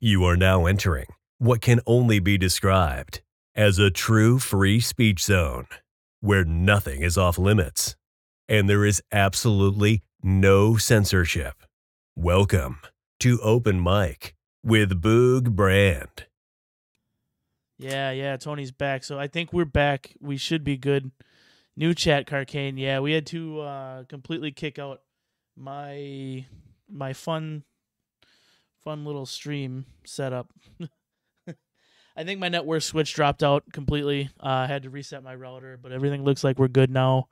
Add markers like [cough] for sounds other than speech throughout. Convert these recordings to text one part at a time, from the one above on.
You are now entering what can only be described as a true free speech zone where nothing is off limits and there is absolutely no censorship. Welcome to Open Mic with Boog Brand. Yeah, yeah, Tony's back. So I think we're back. We should be good. New chat, Carcane. Yeah, we had to uh, completely kick out my my fun fun little stream setup. [laughs] I think my network switch dropped out completely. Uh, I had to reset my router, but everything looks like we're good now.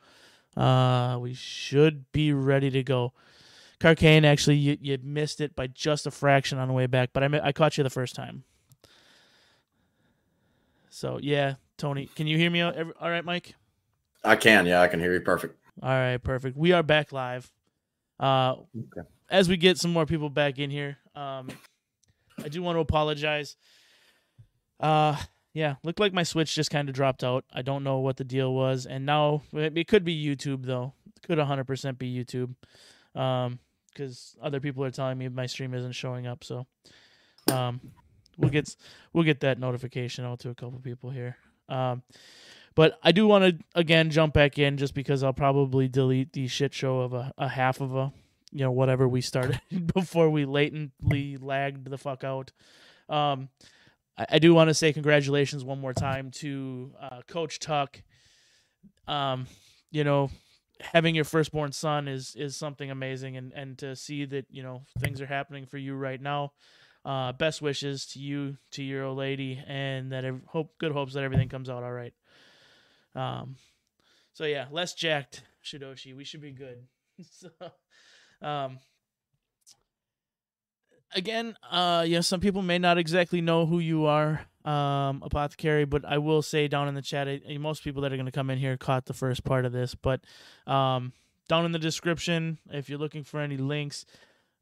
Uh, we should be ready to go. Carcane, actually, you, you missed it by just a fraction on the way back, but I, I caught you the first time. So, yeah, Tony, can you hear me all right, Mike? I can, yeah, I can hear you perfect. All right, perfect. We are back live. Uh, okay. As we get some more people back in here, um, I do want to apologize. Uh, yeah, looked like my Switch just kind of dropped out. I don't know what the deal was, and now it could be YouTube though. It could 100% be YouTube, um, because other people are telling me my stream isn't showing up. So, um, we'll get we'll get that notification out to a couple people here. Um, but I do want to again jump back in just because I'll probably delete the shit show of a, a half of a you know whatever we started [laughs] before we latently lagged the fuck out. Um, I, I do want to say congratulations one more time to uh, Coach Tuck. Um, you know, having your firstborn son is is something amazing, and and to see that you know things are happening for you right now. Uh, best wishes to you, to your old lady, and that hope good hopes that everything comes out all right. Um, so yeah, less jacked Shidoshi. We should be good. [laughs] so, um, again, uh, you know, some people may not exactly know who you are, um, apothecary, but I will say down in the chat, I, most people that are going to come in here caught the first part of this, but um, down in the description, if you're looking for any links,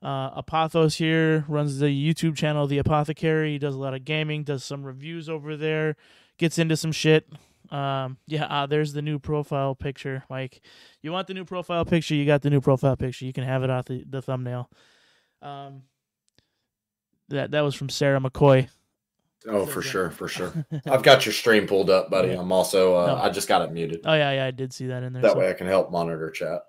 uh, Apothos here runs the YouTube channel, The Apothecary. He does a lot of gaming, does some reviews over there, gets into some shit. Um, yeah, uh, there's the new profile picture. Like, you want the new profile picture? You got the new profile picture. You can have it off the, the thumbnail. Um, that that was from Sarah McCoy. Oh, for sure, for sure. [laughs] I've got your stream pulled up, buddy. I'm also uh, no. I just got it muted. Oh yeah, yeah, I did see that in there. That so. way I can help monitor chat.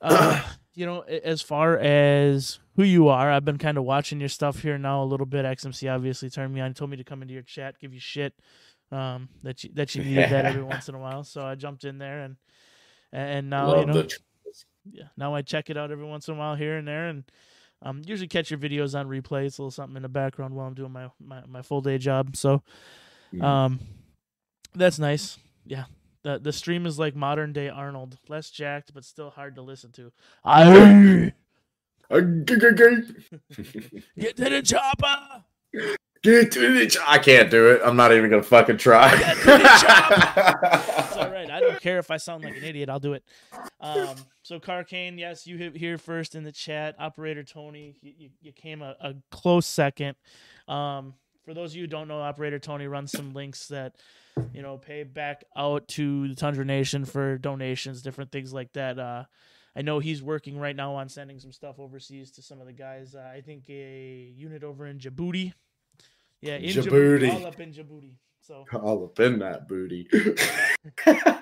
uh, you know, as far as who you are, I've been kind of watching your stuff here now a little bit. XMC obviously turned me on, told me to come into your chat, give you shit um, that you that you needed that every [laughs] once in a while. So I jumped in there and and now Love you know, yeah, now I check it out every once in a while here and there, and um, usually catch your videos on replay. It's a little something in the background while I'm doing my my, my full day job. So, mm-hmm. um, that's nice. Yeah. The, the stream is like modern day Arnold, less jacked but still hard to listen to. I get to the chopper. [laughs] Get to the ch- I can't do it. I'm not even gonna fucking try. [laughs] It's all right. I don't care if I sound like an idiot. I'll do it. Um, so Carcane, yes, you here first in the chat. Operator Tony, you, you, you came a, a, close second. Um, for those of you who don't know, Operator Tony runs some links that you know pay back out to the Tundra Nation for donations, different things like that. Uh, I know he's working right now on sending some stuff overseas to some of the guys. Uh, I think a unit over in Djibouti yeah, in Djibouti. Djibouti. All up in Djibouti. So all up in that booty. [laughs]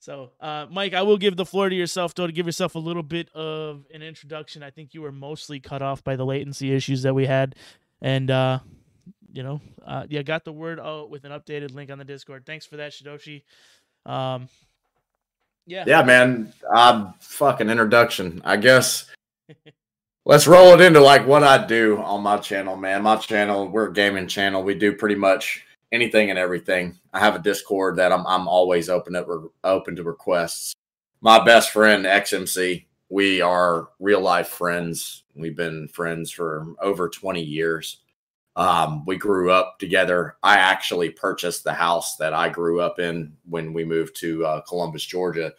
so, uh, Mike, I will give the floor to yourself, though, to give yourself a little bit of an introduction. I think you were mostly cut off by the latency issues that we had, and uh, you know, uh, yeah, got the word out with an updated link on the Discord. Thanks for that, Shidoshi. Um, yeah, yeah, man. Uh, fucking introduction. I guess [laughs] let's roll it into like what I do on my channel, man. My channel, we're a gaming channel. We do pretty much anything and everything. I have a Discord that I'm I'm always open at re- open to requests. My best friend XMC, we are real life friends. We've been friends for over 20 years. Um, we grew up together. I actually purchased the house that I grew up in when we moved to uh, Columbus, Georgia.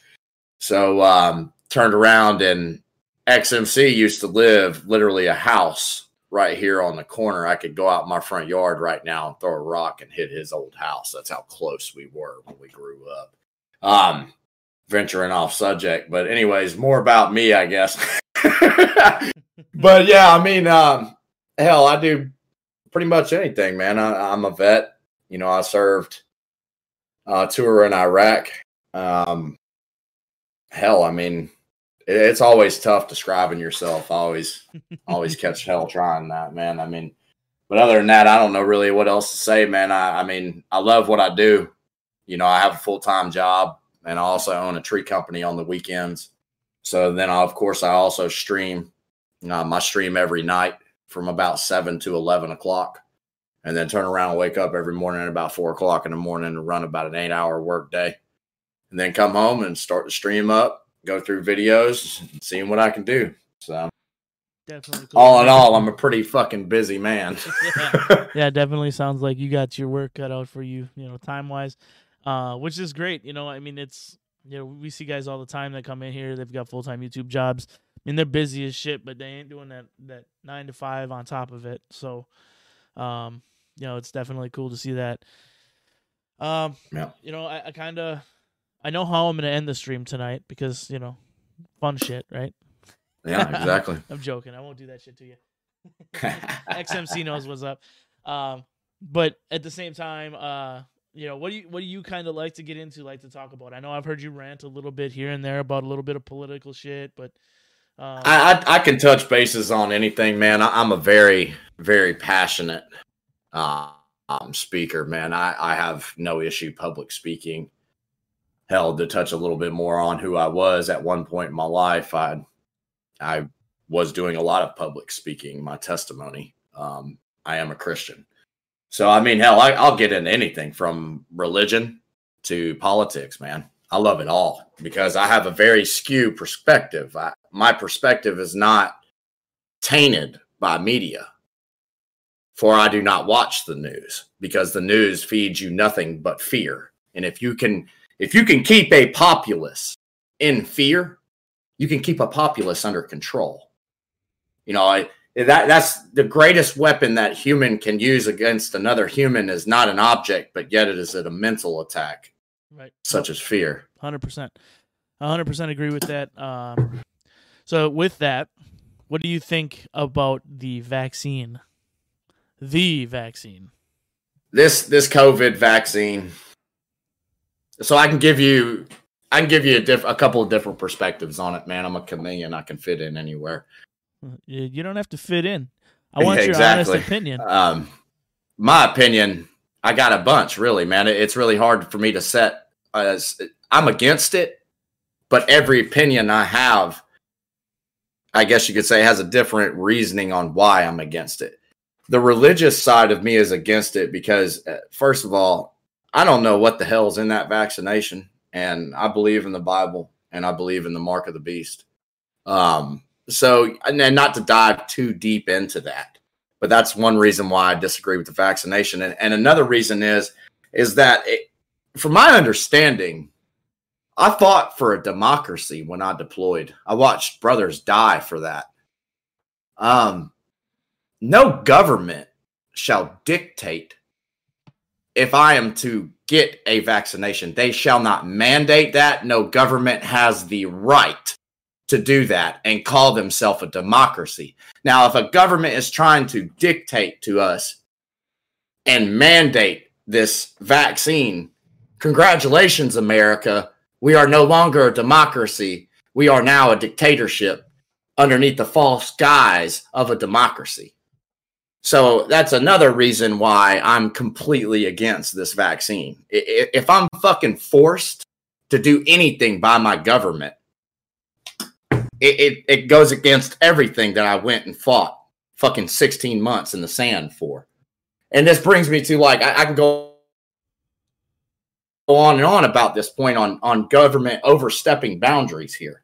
So um, turned around and XMC used to live literally a house right here on the corner. I could go out my front yard right now and throw a rock and hit his old house. That's how close we were when we grew up. Um, venturing off subject, but anyways, more about me, I guess. [laughs] but yeah, I mean, um, hell, I do pretty much anything, man. I, am a vet. You know, I served uh, tour in Iraq. Um, hell, I mean, it's always tough describing yourself. I always, always catch hell trying that, man. I mean, but other than that, I don't know really what else to say, man. I, I mean, I love what I do. You know, I have a full time job and I also own a tree company on the weekends. So then, I, of course, I also stream. Uh, my stream every night from about seven to eleven o'clock, and then turn around wake up every morning at about four o'clock in the morning and run about an eight-hour work day, and then come home and start to stream up, go through videos, seeing what I can do. So definitely. Cool. All in all, I'm a pretty fucking busy man. yeah. [laughs] [laughs] yeah, definitely sounds like you got your work cut out for you, you know, time wise, uh, which is great. You know, I mean, it's you know, we see guys all the time that come in here. They've got full time YouTube jobs. I mean, they're busy as shit, but they ain't doing that that nine to five on top of it. So, um, you know, it's definitely cool to see that. Um, yeah. you know, I, I kind of, I know how I'm gonna end the stream tonight because you know, fun shit, right? Yeah, exactly. [laughs] I'm joking. I won't do that shit to you. [laughs] XMC knows what's up. Um, but at the same time, uh, you know what do you what do you kind of like to get into like to talk about i know i've heard you rant a little bit here and there about a little bit of political shit but um... I, I, I can touch bases on anything man I, am a very very passionate uh, um, speaker man I, I have no issue public speaking hell to touch a little bit more on who i was at one point in my life i i was doing a lot of public speaking my testimony um, i am a christian so I mean, hell, I, will get into anything from religion to politics, man. I love it all because I have a very skewed perspective. I, my perspective is not tainted by media. For I do not watch the news because the news feeds you nothing but fear. And if you can, if you can keep a populace in fear, you can keep a populace under control. You know, I, that that's the greatest weapon that human can use against another human is not an object, but yet it is a mental attack, right? Such as fear. Hundred percent, hundred percent agree with that. Um, so with that, what do you think about the vaccine? The vaccine. This this COVID vaccine. So I can give you I can give you a, diff, a couple of different perspectives on it, man. I'm a chameleon. I can fit in anywhere. You don't have to fit in. I [laughs] want yeah, your honest opinion. Um, my opinion, I got a bunch, really, man. It's really hard for me to set. As I'm against it, but every opinion I have, I guess you could say, has a different reasoning on why I'm against it. The religious side of me is against it because, uh, first of all, I don't know what the hell's in that vaccination, and I believe in the Bible and I believe in the mark of the beast. Um, so, and not to dive too deep into that, but that's one reason why I disagree with the vaccination. And, and another reason is, is that it, from my understanding, I fought for a democracy when I deployed. I watched brothers die for that. Um, no government shall dictate if I am to get a vaccination. They shall not mandate that. No government has the right to do that and call themselves a democracy. Now, if a government is trying to dictate to us and mandate this vaccine, congratulations, America. We are no longer a democracy. We are now a dictatorship underneath the false guise of a democracy. So that's another reason why I'm completely against this vaccine. If I'm fucking forced to do anything by my government, it, it, it goes against everything that I went and fought fucking 16 months in the sand for. And this brings me to like I, I can go on and on about this point on on government overstepping boundaries here.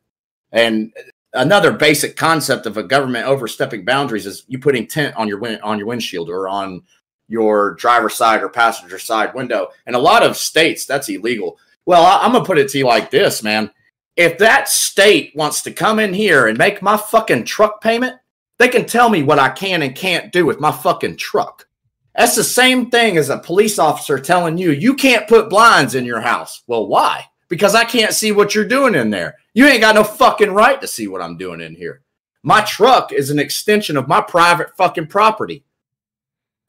And another basic concept of a government overstepping boundaries is you putting tent on your win- on your windshield or on your driver's side or passenger side window. And a lot of states that's illegal. Well, I, I'm gonna put it to you like this, man if that state wants to come in here and make my fucking truck payment, they can tell me what I can and can't do with my fucking truck. That's the same thing as a police officer telling you, you can't put blinds in your house. Well, why? Because I can't see what you're doing in there. You ain't got no fucking right to see what I'm doing in here. My truck is an extension of my private fucking property.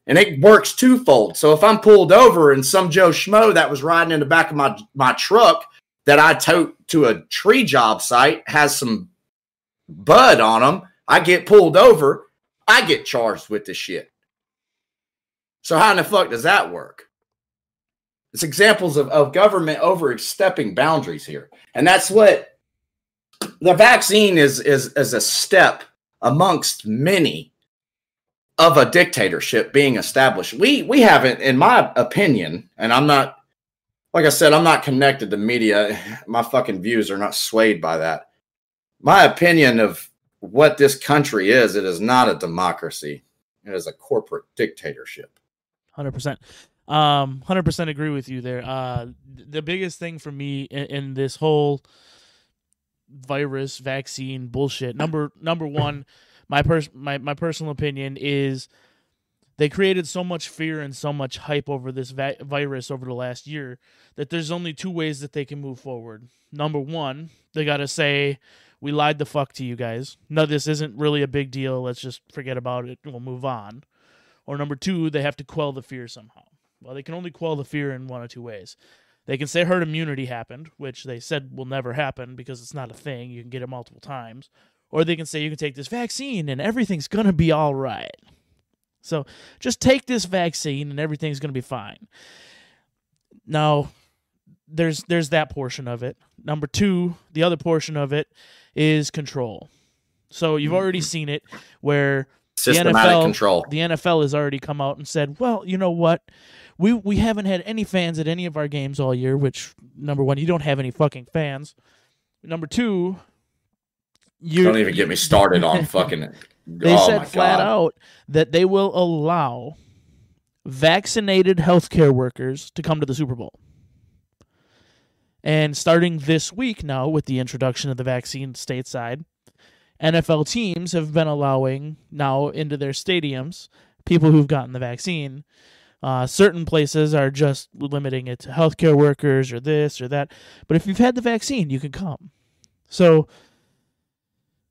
And it works twofold. So if I'm pulled over and some Joe Schmo that was riding in the back of my, my truck that I tote to a tree job site has some bud on them, I get pulled over, I get charged with this shit. So how in the fuck does that work? It's examples of, of government overstepping boundaries here. And that's what the vaccine is is is a step amongst many of a dictatorship being established. We we haven't, in my opinion, and I'm not like I said, I'm not connected to media. [sighs] My fucking views are not swayed by that. My opinion of what this country is, it is not a democracy. It is a corporate dictatorship. Hundred percent. Um, hundred percent agree with you there. Uh, the biggest thing for me in, in this whole virus vaccine bullshit. Number number one, my pers- my my personal opinion is they created so much fear and so much hype over this va- virus over the last year that there's only two ways that they can move forward. Number one, they got to say we lied the fuck to you guys. No, this isn't really a big deal. Let's just forget about it. We'll move on. Or number two, they have to quell the fear somehow. Well, they can only quell the fear in one of two ways. They can say herd immunity happened, which they said will never happen because it's not a thing. You can get it multiple times. Or they can say you can take this vaccine and everything's going to be all right. So just take this vaccine and everything's going to be fine. Now, there's there's that portion of it. Number 2, the other portion of it is control. So you've mm-hmm. already seen it where Systematic the NFL, control. The NFL has already come out and said, "Well, you know what? We we haven't had any fans at any of our games all year. Which number one, you don't have any fucking fans. Number two, you Don't even get me started on [laughs] fucking. They oh said flat God. out that they will allow vaccinated healthcare workers to come to the Super Bowl. And starting this week now, with the introduction of the vaccine stateside, NFL teams have been allowing now into their stadiums people who've gotten the vaccine. Uh, certain places are just limiting it to healthcare workers or this or that. But if you've had the vaccine, you can come. So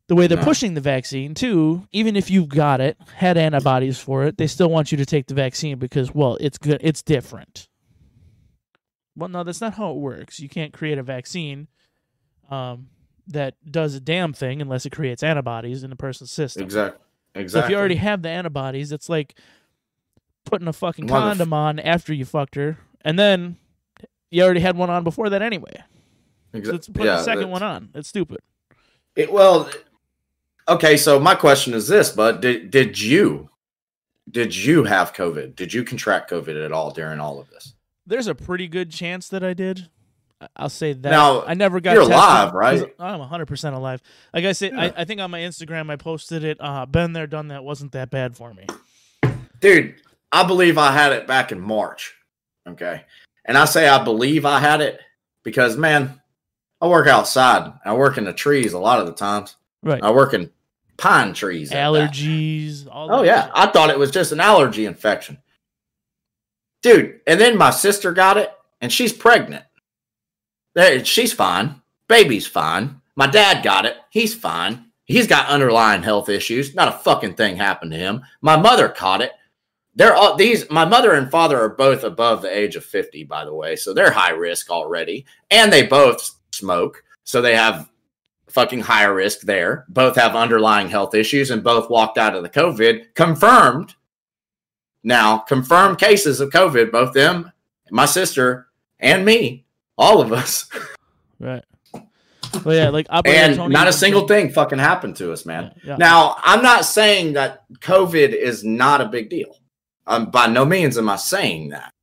the way they're No. pushing the vaccine too, even if you've got it, had antibodies for it, they still want you to take the vaccine because well, it's good, it's different. Well, no, that's not how it works. You can't create a vaccine um, that does a damn thing unless it creates antibodies in a person's system. Exactly. Exactly. So Exactly. if you already have the antibodies, it's like putting a fucking Motherf- condom on after you fucked her, and then you already had one on before that anyway. Exa- So let's put yeah, the second that's- one on. It's stupid. It, well, okay. So my question is this, bud: Did did you did you have COVID? Did you contract COVID at all during all of this? There's a pretty good chance that I did. I'll say that. Now, I never got you're tested alive, right? I'm 100 percent alive. Like I said, Yeah. I, I think on my Instagram I posted it. Uh, been there, done that. Wasn't that bad for me. Dude, I believe I had it back in March. Okay. And I say I believe I had it because, man, I work outside. I work in the trees a lot of the times. Right. I work in pine trees. Allergies. All Oh yeah. I thought it was just an allergy infection, dude. And then my sister got it, and she's pregnant. She's fine. Baby's fine. My dad got it. He's fine. He's got underlying health issues. Not a fucking thing happened to him. My mother caught it. They're all these. My mother and father are both above the age of fifty, by the way, so they're high risk already, and they both smoke, so they have fucking higher risk there. Both have underlying health issues and both walked out of the COVID confirmed. Now, confirmed cases of COVID, both them, my sister, and me, all of us. [laughs] Right. Well, yeah, like And Tony not a single thing fucking happened to us, man. Yeah, yeah. Now, I'm not saying that COVID is not a big deal. Um, by no means am I saying that.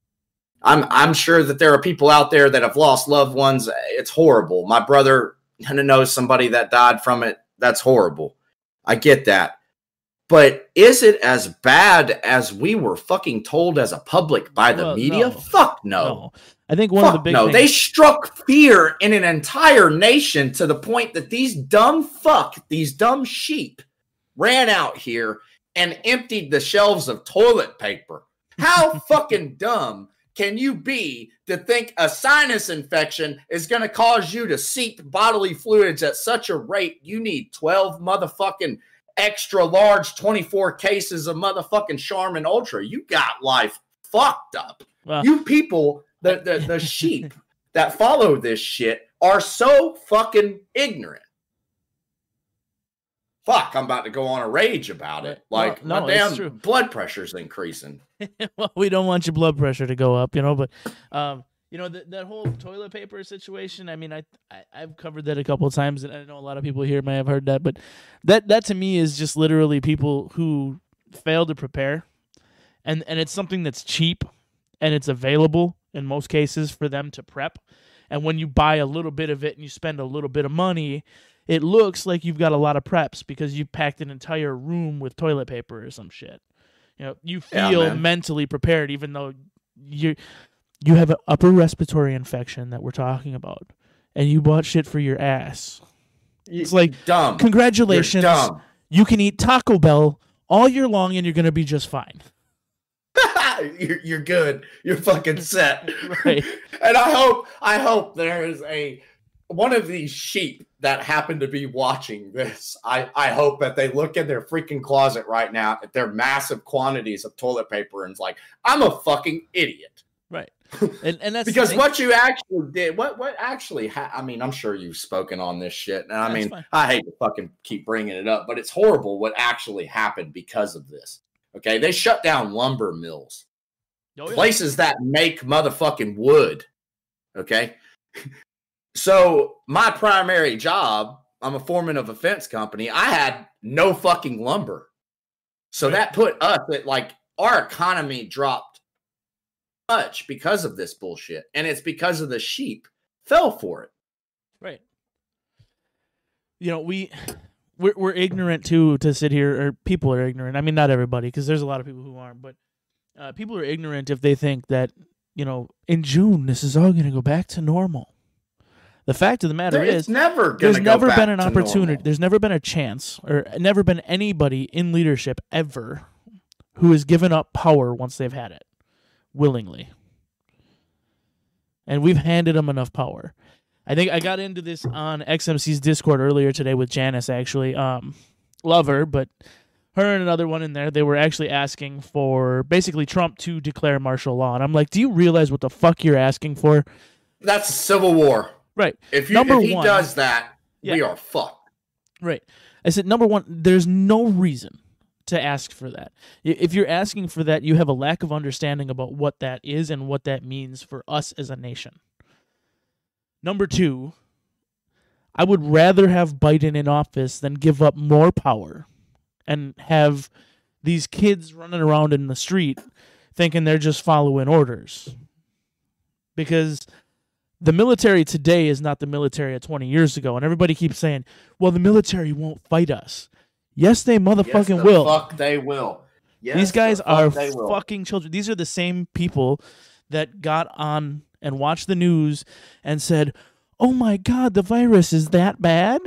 I'm I'm sure that there are people out there that have lost loved ones. It's horrible. My brother knows somebody that died from it. That's horrible. I get that. But is it as bad as we were fucking told as a public by the Well, media? no. Fuck no. no. I think one of the Fuck big no, things, they struck fear in an entire nation to the point that these dumb fuck, these dumb sheep, ran out here and emptied the shelves of toilet paper. How [laughs] fucking dumb can you be to think a sinus infection is going to cause you to seep bodily fluids at such a rate you need 12 motherfucking extra large 24 cases of motherfucking Charmin Ultra. You got life fucked up. Well, You people, the, the, the [laughs] sheep that follow this shit are so fucking ignorant. Fuck, I'm about to go on a rage about it. Like no, my damn blood pressure's increasing. [laughs] well, we don't want your blood pressure to go up, you know. But, um, you know that that whole toilet paper situation. I mean, I, I I've covered that a couple of times, and I know a lot of people here may have heard that. But that that to me is just literally people who fail to prepare, and and it's something that's cheap, and it's available in most cases for them to prep. And when you buy a little bit of it and you spend a little bit of money, it looks like you've got a lot of preps because you packed an entire room with toilet paper or some shit. You know, you feel man. mentally prepared, even though you you have an upper respiratory infection that we're talking about, and you bought shit for your ass. It's like dumb. congratulations, dumb. you can eat Taco Bell all year long, and you're gonna be just fine. [laughs] [laughs] you're, you're good. You're fucking set. Right. [laughs] and I hope I hope there is a one of these sheep that happen to be watching this. I I hope that they look in their freaking closet right now at their massive quantities of toilet paper and is like, I'm a fucking idiot. Right, [laughs] and and that's Because what you actually did, what what actually, ha- I mean, I'm sure you've spoken on this shit, and I That's mean, fine. I hate to fucking keep bringing it up, but it's horrible what actually happened because of this. Okay, they shut down lumber mills Oh, yeah. places that make motherfucking wood. Okay. [laughs] So my primary job, I'm a foreman of a fence company. I had no fucking lumber. So Right. that put us at like our economy dropped much because of this bullshit. And it's because of the sheep fell for it. Right. You know, we we're we're ignorant too to sit here or people are ignorant. I mean not everybody because there's a lot of people who aren't, but uh, people are ignorant if they think that, you know, in June this is all going to go back to normal. The fact of the matter There- is never there's never been an opportunity normal. there's never been a chance or never been anybody in leadership ever who has given up power once they've had it willingly. And we've handed them enough power. I think i got into this on xmc's discord earlier today with janice actually. Um love her but her and another one in there they were actually asking for basically trump to declare martial law. And i'm like do you realize what the fuck you're asking for? That's civil war. Right If you Number if he one- does that, we are fucked. Right. I said number one, there's no reason to ask for that. If you're asking for that, you have a lack of understanding about what that is and what that means for us as a nation. Number two, I would rather have Biden in office than give up more power and have these kids running around in the street thinking they're just following orders. Because the military today is not the military of 20 years ago. And everybody keeps saying, well, the military won't fight us. Yes, they Yes, motherfucking the will. Fuck, they will. Yes, These the guys fuck are fucking children. These are the same people that got on and watched the news and said, oh my God, the virus is that bad?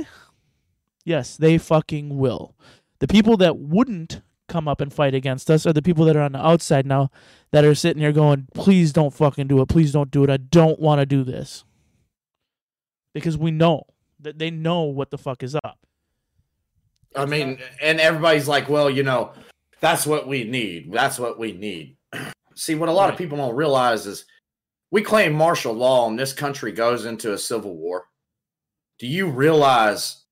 Yes, they fucking will. The people that wouldn't come up and fight against us are the people that are on the outside now that are sitting here going, please don't fucking do it. Please don't do it. I don't want to do this. Because we know that they know what the fuck is up. I mean, and everybody's like, well, you know, that's what we need. That's what we need. [clears throat] See, what a lot of people don't realize is we claim martial law and this country goes into a civil war. Do you realize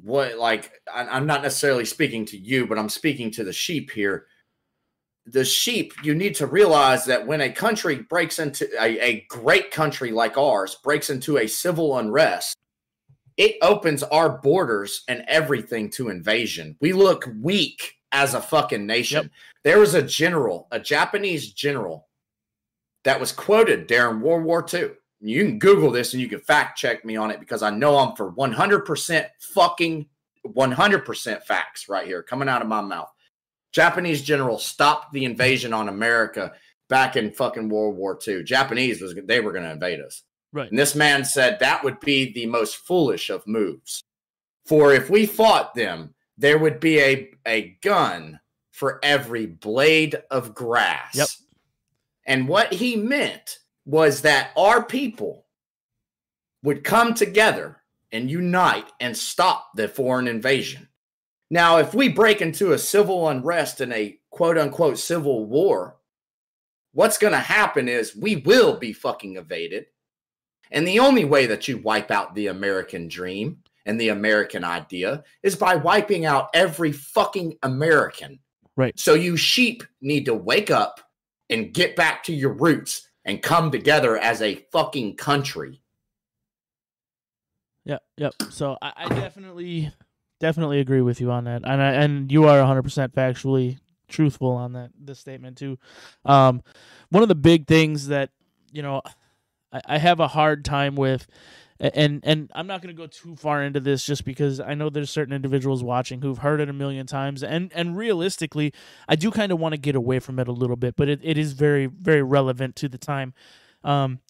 what, like, I, I'm not necessarily speaking to you, but I'm speaking to the sheep here. The sheep, you need to realize that when a country breaks into a, a great country like ours, breaks into a civil unrest, it opens our borders and everything to invasion. We look weak as a fucking nation. Yep. There was a general, a Japanese general, that was quoted during World War II. You can Google this and you can fact check me on it because I know I'm for 100% fucking 100% facts right here coming out of my mouth. Japanese general stopped the invasion on America back in fucking World War II. Japanese was they were going to invade us. Right. And this man said that would be the most foolish of moves. For if we fought them, there would be a, a gun for every blade of grass. Yep. And what he meant was that our people would come together and unite and stop the foreign invasion. Now, if we break into a civil unrest and a quote unquote civil war, what's going to happen is we will be fucking evaded. And the only way that you wipe out the American dream and the American idea is by wiping out every fucking American. Right. So you sheep need to wake up and get back to your roots and come together as a fucking country. Yep, yep. So I, I definitely, definitely agree with you on that, and I, and you are 100 percent factually truthful on that this statement too. Um, one of the big things that you know I, I have a hard time with, and and I'm not going to go too far into this just because I know there's certain individuals watching who've heard it a million times, and and realistically, I do kind of want to get away from it a little bit, but it, it is very very relevant to the time. Um,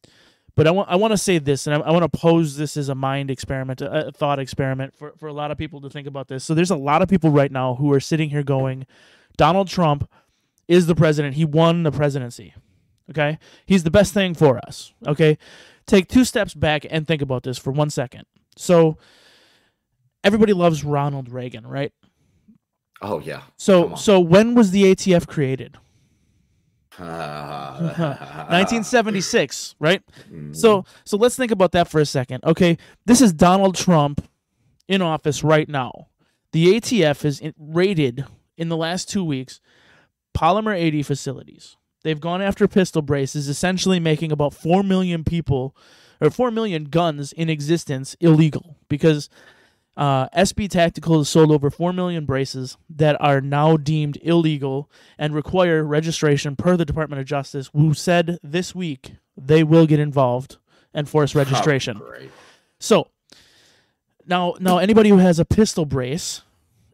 but I want I want to say this, and I, I want to pose this as a mind experiment, a, a thought experiment for for a lot of people to think about this. So there's a lot of people right now who are sitting here going, Donald Trump is the president. He won the presidency. Okay, he's the best thing for us. Okay, take two steps back and think about this for one second. So everybody loves Ronald Reagan, right? Oh yeah. So so when was the ATF created? [laughs] Uh, 1976, right? mm, So so let's think about that for a second. Okay, this is Donald Trump in office right now. The ATF has raided in the last two weeks Polymer 80 facilities. They've gone after pistol braces, essentially making about four million people or four million guns in existence illegal because uh, SB Tactical has sold over 4 million braces that are now deemed illegal and require registration per the Department of Justice, who said this week they will get involved and force registration. oh. So now, now anybody who has a pistol brace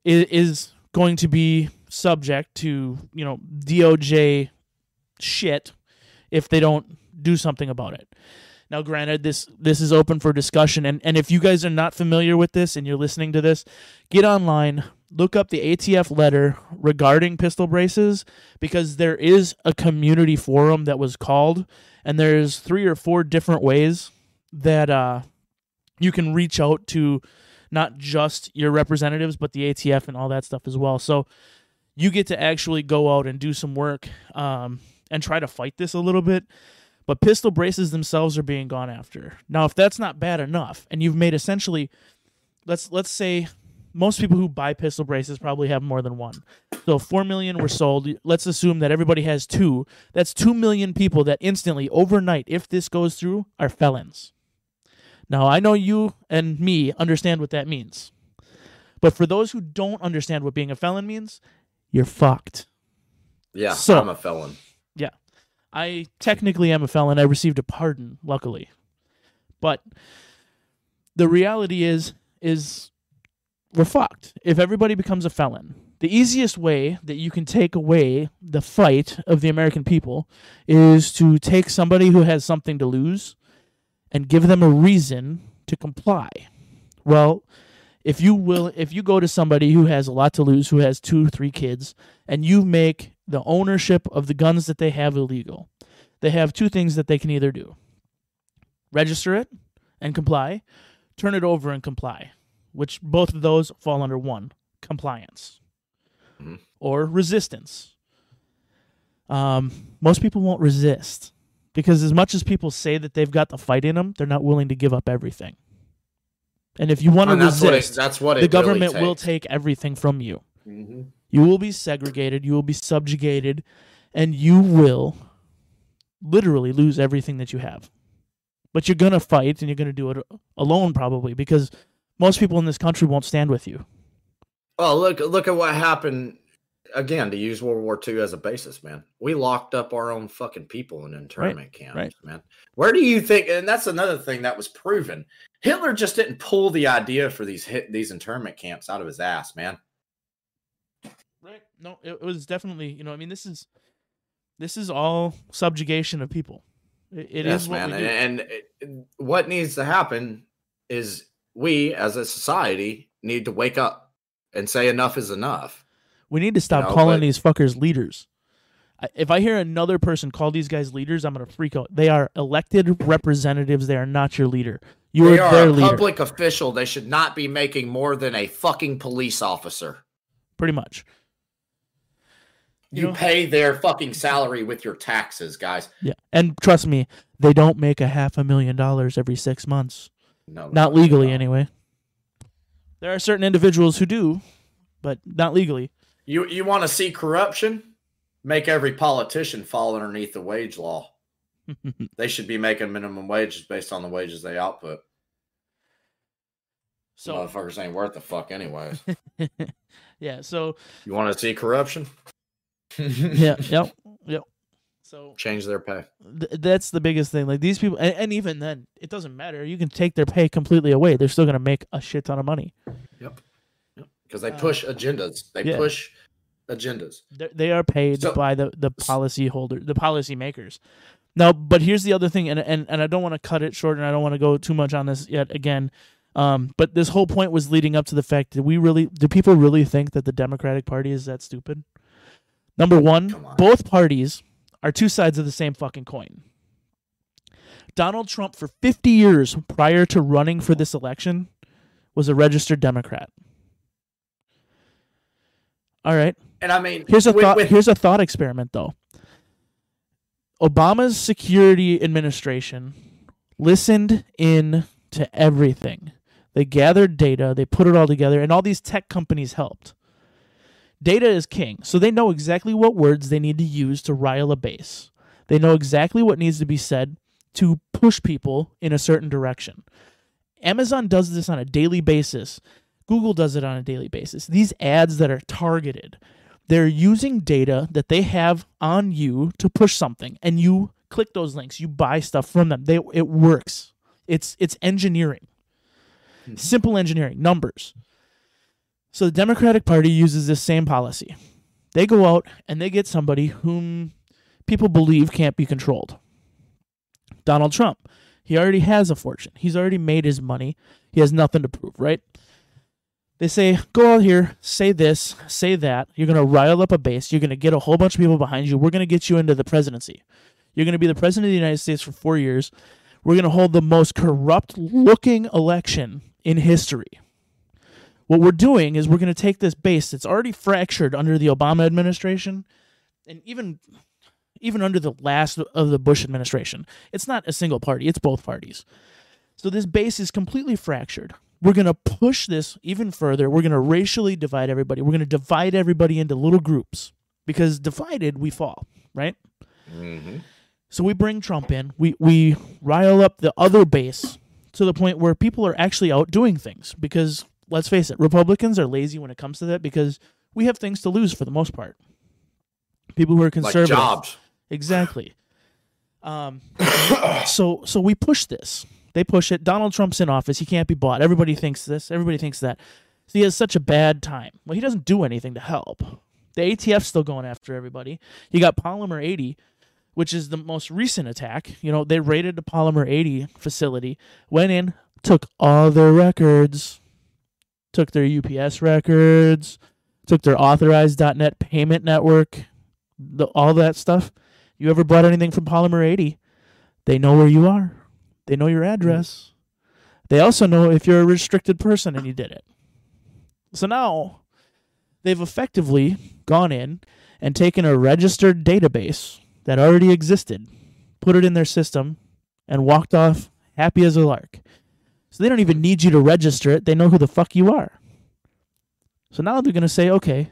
is, is going to be subject to you know DOJ shit if they don't do something about it. Now, granted, this this is open for discussion, and and if you guys are not familiar with this and you're listening to this, get online, look up the ATF letter regarding pistol braces because there is a community forum that was called, and there's three or four different ways that uh, you can reach out to not just your representatives, but the ATF and all that stuff as well. So you get to actually go out and do some work um, and try to fight this a little bit. But pistol braces themselves are being gone after. Now, if that's not bad enough, and you've made essentially, let's let's say most people who buy pistol braces probably have more than one. So four million were sold. Let's assume that everybody has two. That's two million people that instantly, overnight, if this goes through, are felons. Now I know you and me understand what that means. But for those who don't understand what being a felon means, you're fucked. Yeah, So- I'm a felon. I technically am a felon. I received a pardon, luckily. But the reality is is we're fucked. If everybody becomes a felon, the easiest way that you can take away the fight of the American people is to take somebody who has something to lose and give them a reason to comply. Well, if you will if you go to somebody who has a lot to lose, who has two, three kids, and you make the ownership of the guns that they have illegal, they have two things that they can either do. Register it and comply, turn it over and comply, which both of those fall under one, compliance. Mhm. Or resistance. Um, most people won't resist because as much as people say that they've got the fight in them, they're not willing to give up everything. And if you want to And that's what it, resist, that's what it the really government will take everything from you. Mhm. You will be segregated, you will be subjugated, and you will literally lose everything that you have. But you're going to fight and you're going to do it alone probably because most people in this country won't stand with you. Well, look look at what happened again to use World War II as a basis, man. We locked up our own fucking people in internment camps, right. man. Where do you think? And that's another thing that was proven. Hitler just didn't pull the idea for these hit these internment camps out of his ass, man. No, it, it was definitely, you know, I mean this is this is all subjugation of people. It, it is yes, what man. And, what needs to happen is we, as a society, need to wake up and say enough is enough. We need to stop know, calling but- these fuckers leaders. If I hear another person call these guys leaders, I'm gonna freak out. They are elected representatives. They are not your leader. You They are are a leader. public official. They should not be making more than a fucking police officer. pretty much. You, you pay their fucking salary with your taxes, guys. Yeah, and trust me, they don't make a half a million dollars every six months. No, not legally no. anyway. There are certain individuals who do, but not legally. You you want to see corruption? Make every politician fall underneath the wage law. [laughs] they should be making minimum wages based on the wages they output. So motherfuckers ain't worth the fuck anyways. [laughs] yeah, so you want to see corruption? Yeah, [laughs] yep, yep. So change their pay. Th- that's the biggest thing. Like these people, and, and, even then, it doesn't matter. You can take their pay completely away. They're still going to make a shit ton of money. Yep. Yep. Because they uh, push uh, agendas. They yeah. push agendas. They're, they are paid so, by the the policy holder, the policy makers. Now, but here's the other thing, and and and I don't want to cut it short, and I don't want to go too much on this yet. Again, um, but this whole point was leading up to the fact that we really do people really think that the Democratic Party is that stupid? Number one, on. both parties are two sides of the same fucking coin. Donald Trump, for 50 years prior to running for this election, was a registered Democrat. All right. And I mean, here's a with, thought. With... Here's a thought experiment, though. Obama's security administration listened in to everything. They gathered data, they put it all together, and all these tech companies helped. Data is king, so they know exactly what words they need to use to rile a base. They know exactly what needs to be said to push people in a certain direction. Amazon does this on a daily basis. Google does it on a daily basis. These ads that are targeted, they're using data that they have on you to push something, and you click those links, you buy stuff from them. They, it works. It's it's engineering. Mm-hmm. Simple engineering, numbers. So the Democratic Party uses this same policy. They go out and they get somebody whom people believe can't be controlled. Donald Trump. He already has a fortune. He's already made his money. He has nothing to prove, right? They say, go out here, say this, say that. You're going to rile up a base. You're going to get a whole bunch of people behind you. We're going to get you into the presidency. You're going to be the president of the United States for four years. We're going to hold the most corrupt looking election in history. What we're doing is we're going to take this base that's already fractured under the Obama administration and even even under the last of the Bush administration. It's not a single party, it's both parties. So this base is completely fractured. We're going to push this even further. We're going to racially divide everybody. We're going to divide everybody into little groups because divided we fall, right? Mm-hmm. So we bring Trump in. We we rile up the other base to the point where people are actually out doing things because let's face it, Republicans are lazy when it comes to that because we have things to lose for the most part. People who are conservative, like jobs, exactly. Um, so so we push this. They push it. Donald Trump's in office. He can't be bought. Everybody thinks this. Everybody thinks that. So he has such a bad time. Well, he doesn't do anything to help. The ATF's still going after everybody. You got Polymer 80, which is the most recent attack. You know, they raided the Polymer 80 facility, went in, took all their records, took their UPS records, took their authorized.net payment network, the, all that stuff. You ever bought anything from Polymer 80? They know where you are. They know your address. They also know if you're a restricted person and you did it. So now they've effectively gone in and taken a registered database that already existed, put it in their system, and walked off happy as a lark. So they don't even need you to register it. They know who the fuck you are. So now they're going to say, okay,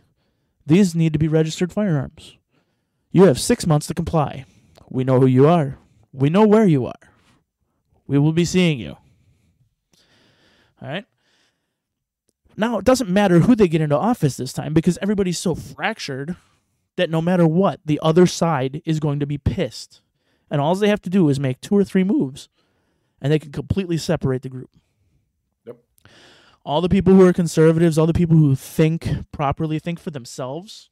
these need to be registered firearms. You have six months to comply. We know who you are. We know where you are. We will be seeing you. All right. Now, it doesn't matter who they get into office this time because everybody's so fractured that no matter what, the other side is going to be pissed. And all they have to do is make two or three moves and they can completely separate the group. Yep. All the people who are conservatives, all the people who think properly, think for themselves,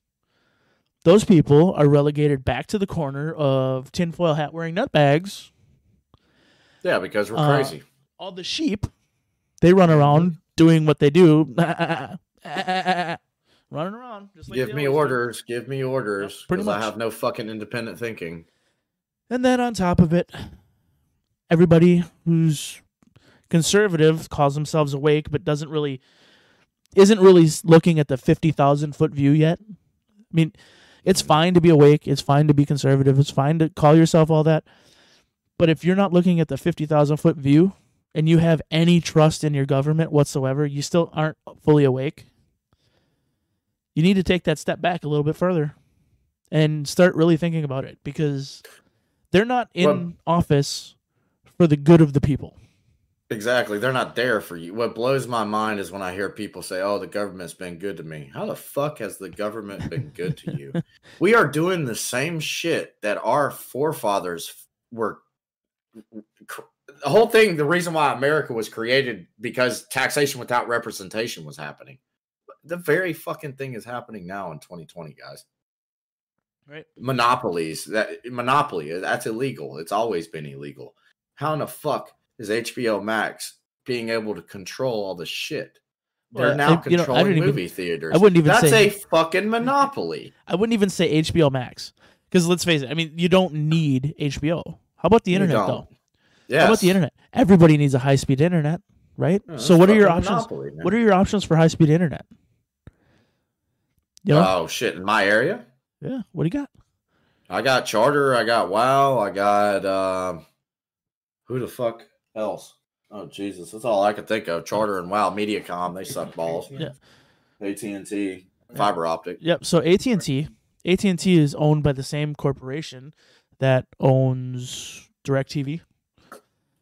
those people are relegated back to the corner of tinfoil hat wearing nutbags. Yeah, because we're uh, crazy. All the sheep, they run around doing what they do. [laughs] running around. Just like give me orders. Do. Give me orders. Pretty much. I have no fucking independent thinking. And then on top of it, everybody who's conservative calls themselves awake, but doesn't really isn't really looking at the 50,000 foot view yet. I mean, it's fine to be awake, it's fine to be conservative, it's fine to call yourself all that. But if you're not looking at the 50,000 foot view and you have any trust in your government whatsoever, you still aren't fully awake. You need to take that step back a little bit further and start really thinking about it because they're not in well, office for the good of the people. Exactly. They're not there for you. What blows my mind is when I hear people say, Oh, the government's been good to me. How the fuck has the government been good to you? [laughs] we are doing the same shit that our forefathers were. The whole thing, the reason why America was created because taxation without representation was happening. The very fucking thing is happening now in 2020, guys. Right. Monopolies. That monopoly, that's illegal. It's always been illegal. How in the fuck is HBO Max being able to control all the shit. They're well, now I, controlling know, movie even, theaters. I wouldn't even That's say, a fucking monopoly. I wouldn't even say HBO Max because let's face it. I mean, you don't need HBO. How about the internet though? Yeah. How about the internet? Everybody needs a high speed internet, right? So what are your options? What are your options for high speed internet? You know? Oh shit! In my area? Yeah. What do you got? I got Charter. I got Wow. I got uh, who the fuck? else? Oh Jesus, that's all I could think of. Charter and Wow, MediaCom, they suck [laughs] balls. Yeah. AT and T, fiber optic. Yep. So AT and T, AT and T is owned by the same corporation that owns DirecTV.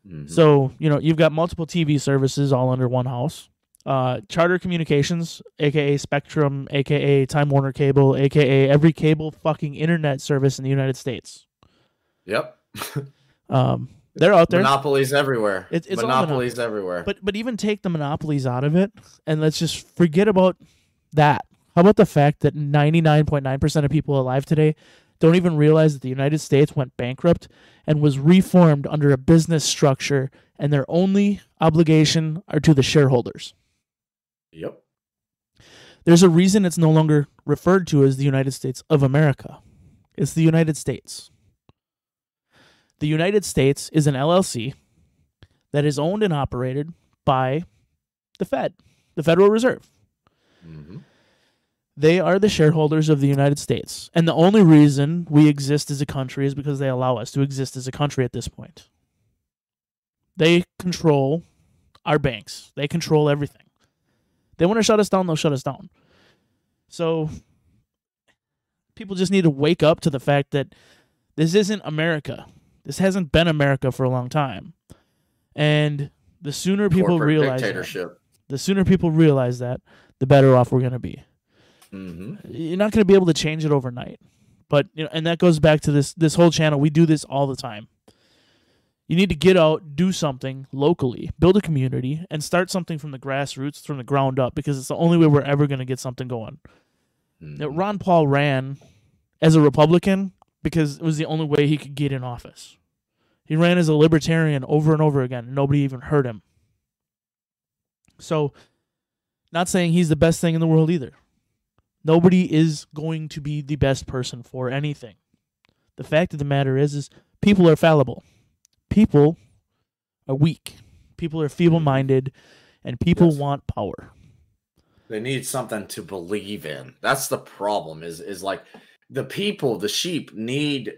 Mm-hmm. So you know you've got multiple TV services all under one house. Uh, Charter Communications, aka Spectrum, aka Time Warner Cable, aka every cable fucking internet service in the United States. Yep. um, they're out there. Monopolies everywhere. It's, it's monopolies everywhere. But but even take the monopolies out of it, and let's just forget about that. How about the fact that ninety nine point nine percent of people alive today don't even realize that the United States went bankrupt and was reformed under a business structure, and their only obligation are to the shareholders. Yep. There's a reason it's no longer referred to as the United States of America. It's the United States. The United States is an LLC that is owned and operated by the Fed, the Federal Reserve. Mm-hmm. They are the shareholders of the United States. And the only reason we exist as a country is because they allow us to exist as a country at this point. They control our banks, they control everything. They want to shut us down, they'll shut us down. So people just need to wake up to the fact that this isn't America. This hasn't been America for a long time. And the sooner people Corporate realize that, the sooner people realize that, the better off we're going to be. Mm-hmm. You're not going to be able to change it overnight. But you know, and that goes back to this this whole channel. We do this all the time. You need to get out, do something locally, build a community, and start something from the grassroots, from the ground up, because it's the only way we're ever going to get something going. Mm-hmm. Now, Ron Paul ran as a Republican because it was the only way he could get in office. He ran as a libertarian over and over again, and nobody even heard him. So, not saying he's the best thing in the world either. Nobody is going to be the best person for anything. The fact of the matter is is people are fallible. People are weak. People are feeble-minded and people yes. want power. They need something to believe in. That's the problem is is like the people, the sheep need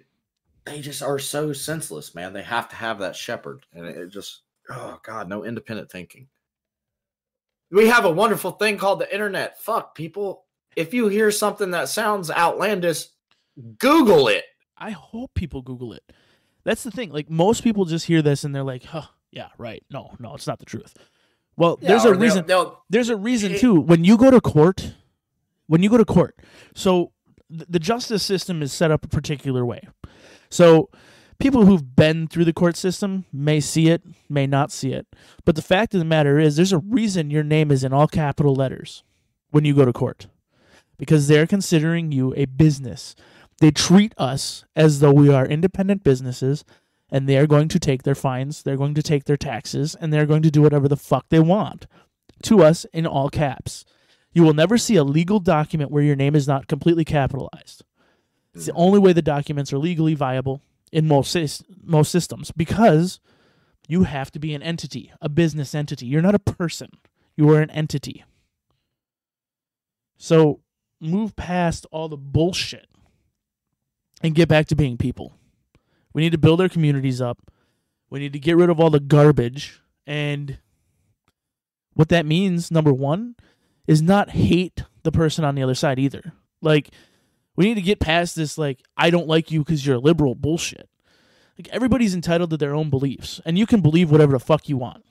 they just are so senseless, man. They have to have that shepherd. And it just oh god, no independent thinking. We have a wonderful thing called the internet. Fuck people. If you hear something that sounds outlandish, Google it. I hope people Google it. That's the thing. Like most people just hear this and they're like, huh, yeah, right. No, no, it's not the truth. Well, yeah, there's a reason. They'll, they'll, there's a reason it, too. When you go to court, when you go to court, so the justice system is set up a particular way. So people who've been through the court system may see it, may not see it. But the fact of the matter is, there's a reason your name is in all capital letters when you go to court because they're considering you a business. They treat us as though we are independent businesses and they are going to take their fines, they're going to take their taxes, and they're going to do whatever the fuck they want to us in all caps. You will never see a legal document where your name is not completely capitalized. It's the mm. only way the documents are legally viable in most most systems because you have to be an entity, a business entity. You're not a person. You are an entity. So move past all the bullshit and get back to being people. We need to build our communities up. We need to get rid of all the garbage. And what that means, number one, is not hate the person on the other side either. Like, we need to get past this, like, I don't like you because you're a liberal bullshit. Like, everybody's entitled to their own beliefs, and you can believe whatever the fuck you want,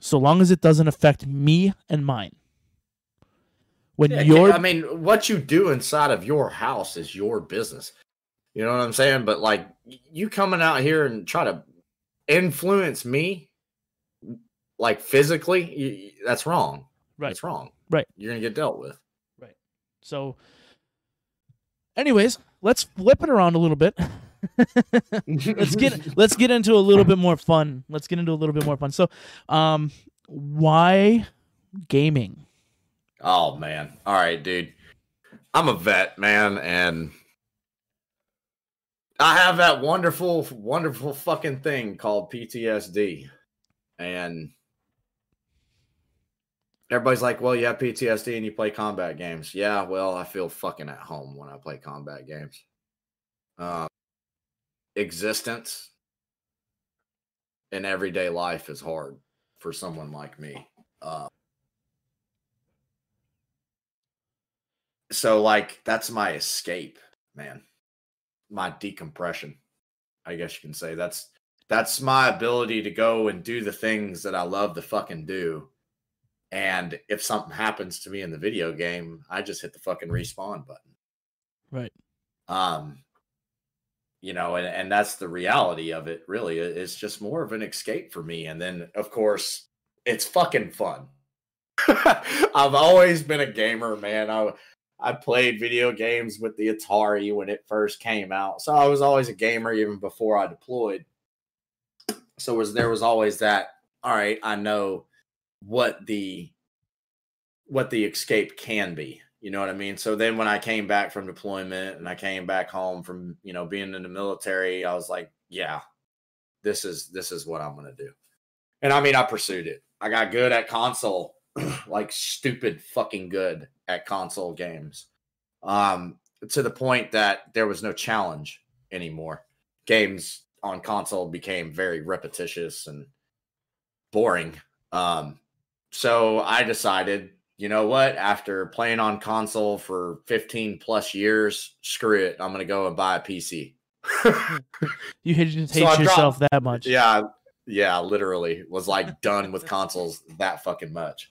so long as it doesn't affect me and mine. When Yeah, you're, I mean, what you do inside of your house is your business. You know what I'm saying? But like you coming out here and try to influence me, like physically, you, that's wrong. Right. That's wrong. Right. You're gonna get dealt with. Right. So, anyways, let's flip it around a little bit. [laughs] let's get [laughs] let's get into a little bit more fun. Let's get into a little bit more fun. So, um, why gaming? Oh man. All right, dude. I'm a vet, man, and I have that wonderful, wonderful fucking thing called PTSD. And everybody's like, well, you have PTSD and you play combat games. Yeah, well, I feel fucking at home when I play combat games. Uh, existence in everyday life is hard for someone like me. Uh, so like that's my escape man my decompression i guess you can say that's that's my ability to go and do the things that i love to fucking do and if something happens to me in the video game i just hit the fucking respawn button Right. um you know and, and that's the reality of it really it's just more of an escape for me and then of course it's fucking fun [laughs] i've always been a gamer man i I played video games with the Atari when it first came out. So I was always a gamer even before I deployed. So was there was always that all right, I know what the what the escape can be. You know what I mean? So then when I came back from deployment and I came back home from, you know, being in the military, I was like, yeah, this is this is what I'm going to do. And I mean, I pursued it. I got good at console, [clears throat] like stupid fucking good at console games. Um to the point that there was no challenge anymore. Games on console became very repetitious and boring. Um so I decided, you know what, after playing on console for 15 plus years, screw it. I'm going to go and buy a PC. [laughs] You hate, So yourself that much. Yeah, yeah, literally was like done with consoles that fucking much.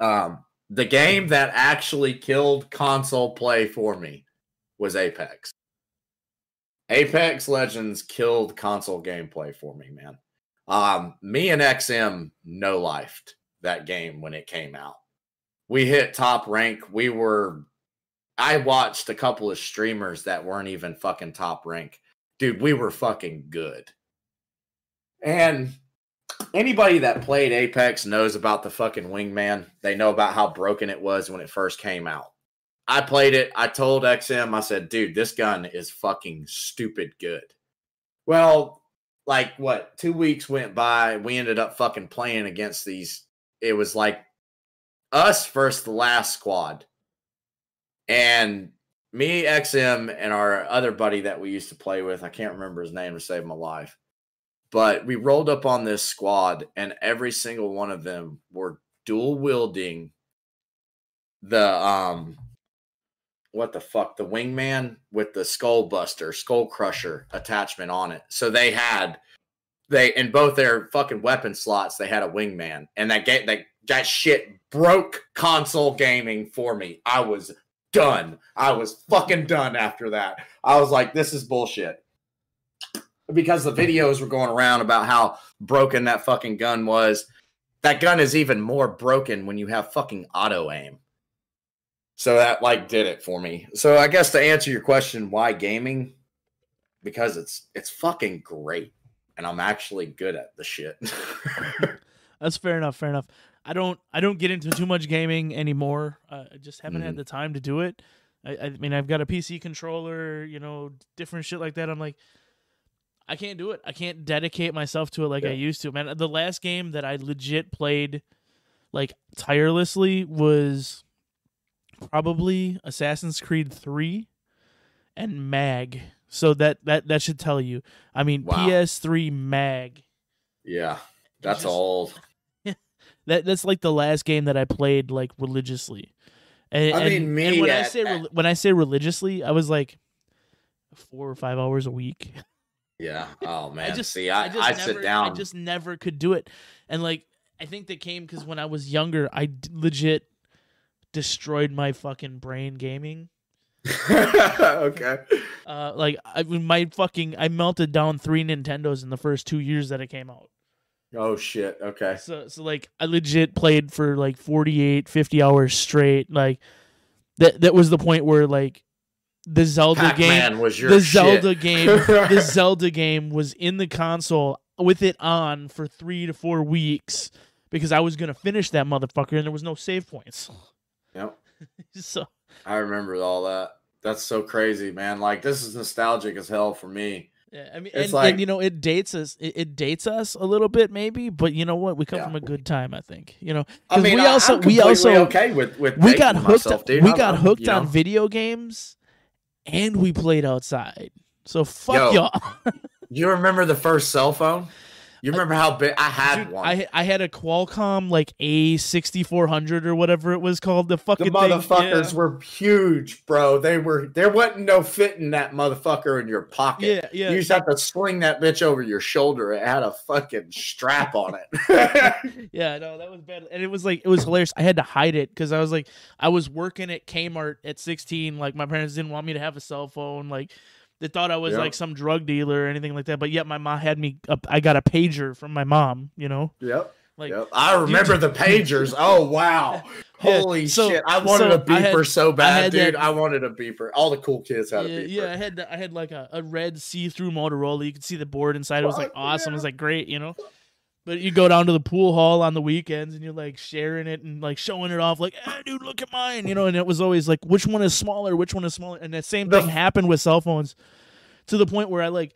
Um, the game that actually killed console play for me was Apex. Apex Legends killed console gameplay for me, man. Um, me and XM no lifed that game when it came out. We hit top rank. We were I watched a couple of streamers that weren't even fucking top rank. Dude, we were fucking good. And anybody that played Apex knows about the fucking wingman. They know about how broken it was when it first came out. I played it. I told XM, I said, dude, this gun is fucking stupid good. Well, like what, two weeks went by. We ended up fucking playing against these. It was like us versus the last squad. And me, XM, and our other buddy that we used to play with, I can't remember his name to save my life but we rolled up on this squad and every single one of them were dual wielding the um what the fuck the wingman with the skull buster skull crusher attachment on it. So they had they in both their fucking weapon slots they had a wingman and that game that that shit broke console gaming for me. I was done. I was fucking done after that. I was like this is bullshit. Because the videos were going around about how broken that fucking gun was. That gun is even more broken when you have fucking auto aim. So that like did it for me. So I guess to answer your question, why gaming? Because it's it's fucking great, and I'm actually good at the shit. [laughs] That's fair enough. Fair enough. I don't I don't get into too much gaming anymore. Uh, I just haven't had Mhm. the time to do it. I, I mean, I've got a PC controller, you know, different shit like that. I'm like, I can't do it. I can't dedicate myself to it like I used to. Man, the last game that I legit played like tirelessly was probably Assassin's Creed 3 and Mag. So that that that should tell you. I mean, Wow. PS3 Mag. Yeah, that's just- old. [laughs] That that's like the last game that I played like religiously. And, I mean, and me when I say when I say religiously, I was like four or five hours a week. [laughs] Yeah. Oh man. I just See, I, I, just sit never, down. I just never could do it, and like I think that came because when I was younger, I d- legit destroyed my fucking brain gaming. [laughs] okay. Uh, like I my fucking I melted down three Nintendos in the first two years that it came out. Oh shit. Okay. So so like I legit played for like 48, 50 hours straight. Like that that was the point where like the Zelda game Pac-Man was your the shit. Zelda game [laughs] the Zelda game was in the console with it on for 3 to 4 weeks because I was going to finish that motherfucker and there was no save points. Yep. [laughs] So I remember all that. That's so crazy, man. Like this is nostalgic as hell for me. yeah, I mean, It's and, like- and you know, it dates us. It, it dates us a little bit, maybe. But you know what? We come Yeah. from a good time, I think. You know, I mean, we I- also- we also- okay with with we got hooked. myself, dude. we I'm- got I'm, hooked on know, video games, and we played outside. So fuck Yo, y'all. Do you remember the first cell phone? You remember how big I had Dude, one? I I had a Qualcomm like A sixty four hundred or whatever it was called. The the fucking thing. motherfuckers yeah. were huge, bro. They were there wasn't no fitting that motherfucker in your pocket. Yeah, yeah. You just have to sling that bitch over your shoulder. It had a fucking strap on it. [laughs] Yeah, no, that was bad. And it was like it was hilarious. I had to hide it because I was like I was working at Kmart at 16. Like my parents didn't want me to have a cell phone. Like they thought I was like some drug dealer or anything like that. But yet my mom had me. Up, I got a pager from my mom. You know, yep. like Yep. I remember [laughs] the pagers. Oh wow. [laughs] Yeah, Holy so- shit. I wanted so a beeper had- so bad, had dude. that- I wanted a beeper. All the cool kids had a beeper. yeah, I had the- I had like a, a red see through Motorola. You could see the board inside. It was like awesome. It was like great. You know. But you go down to the pool hall on the weekends and you're like sharing it and like showing it off, like, "Hey, dude, look at mine," you know. And it was always like, which one is smaller? Which one is smaller? And that same thing happened with cell phones, to the point where I like,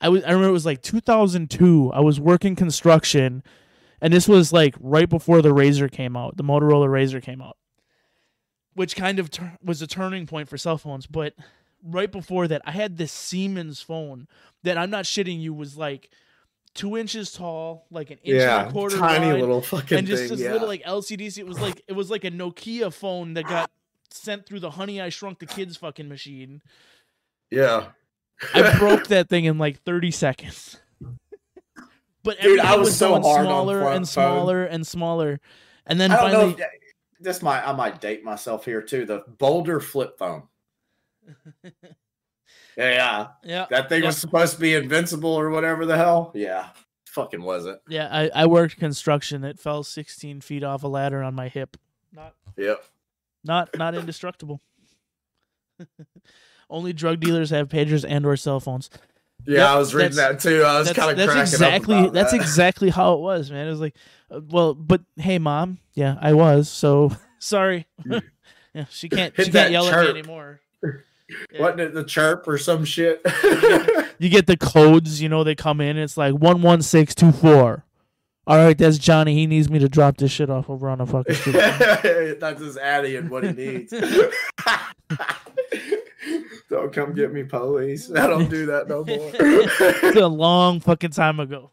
I was I remember it was like 2002. I was working construction, and this was like right before the RAZR came out, the Motorola RAZR came out, which kind of tur- was a turning point for cell phones. But right before that, I had this Siemens phone that I'm not shitting you was like two inches tall, like an inch yeah. and a quarter Tiny wide, little fucking and just thing. this yeah. little like LCD. It was like it was like a Nokia phone that got sent through the Honey I Shrunk the Kids fucking machine. yeah. I [laughs] broke that thing in like 30 seconds. But Dude, I was was, so going hard smaller phone- and smaller and smaller, and then finally, know this might I might date myself here too. The Boulder flip phone. [laughs] Yeah, yeah, that thing yeah. was supposed to be invincible or whatever the hell. Yeah, fucking was it? yeah. I, I worked construction. It fell 16 feet off a ladder on my hip. Not Yep. not not indestructible. [laughs] Only drug dealers have pagers and or cell phones. Yeah, Yep, I was reading that too. I was kind of that's exactly that's that. exactly how it was, man. It was like, uh, well, but hey, mom, yeah, I was. So [laughs] sorry. [laughs] yeah, she can't Hit she can't yell at me anymore. Yeah. Wasn't it the chirp or some shit? [laughs] You get the codes, you know, they come in. It's like one one six two four. All right, that's Johnny. He needs me to drop this shit off over on the fucking street. [laughs] That's his Addy and what he needs. [laughs] don't come get me, police. I don't do that no more. it's more. a long fucking time ago.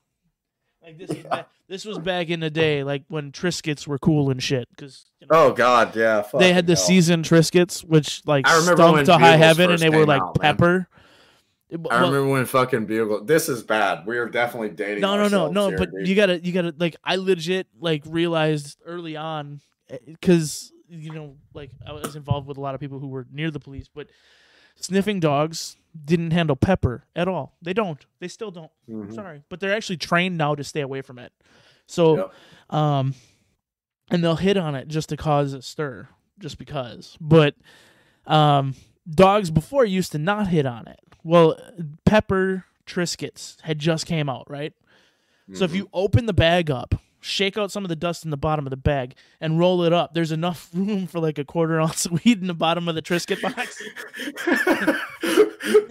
Like this, was back, this was back in the day, like when Triscuits were cool and shit. Because you know, oh God, yeah. they had the fucking hell. seasoned Triscuits, which like I remember stunk when to high heaven, and they were like out, pepper. I Well, remember when fucking Bugle. This is bad. We are definitely dating. no, no, no, no. here, But dude. you gotta, you gotta like. I legit like realized early on, eh, because you know, like I was involved with a lot of people who were near the police, but sniffing dogs didn't handle pepper at all. They don't. They still don't. Mhm. Sorry, but they're actually trained now to stay away from it. So, Yep. um, and they'll hit on it just to cause a stir, just because. But, um, dogs before used to not hit on it. Well, pepper Triscuits had just came out, right? So if Mhm. you open the bag up, shake out some of the dust in the bottom of the bag, and roll it up, there's enough [laughs] room for like a quarter ounce of weed in the bottom of the Triscuit box.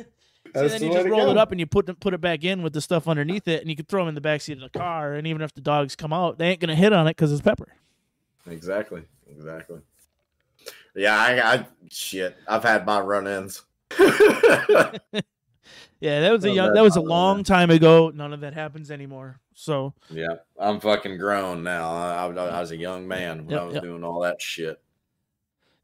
[laughs] [laughs] So then you just roll go. it up and you put it- put it back in with the stuff underneath it, and you can throw them in the backseat of the car. And even if the dogs come out, they ain't gonna hit on it because it's pepper. Exactly. Exactly. Yeah, I, I shit. I've had my run-ins. Yeah, that was a young, that was a long time ago. None of that happens anymore. So yeah, I'm fucking grown now. I, I, I was a young man when Yep, I was yep. doing all that shit.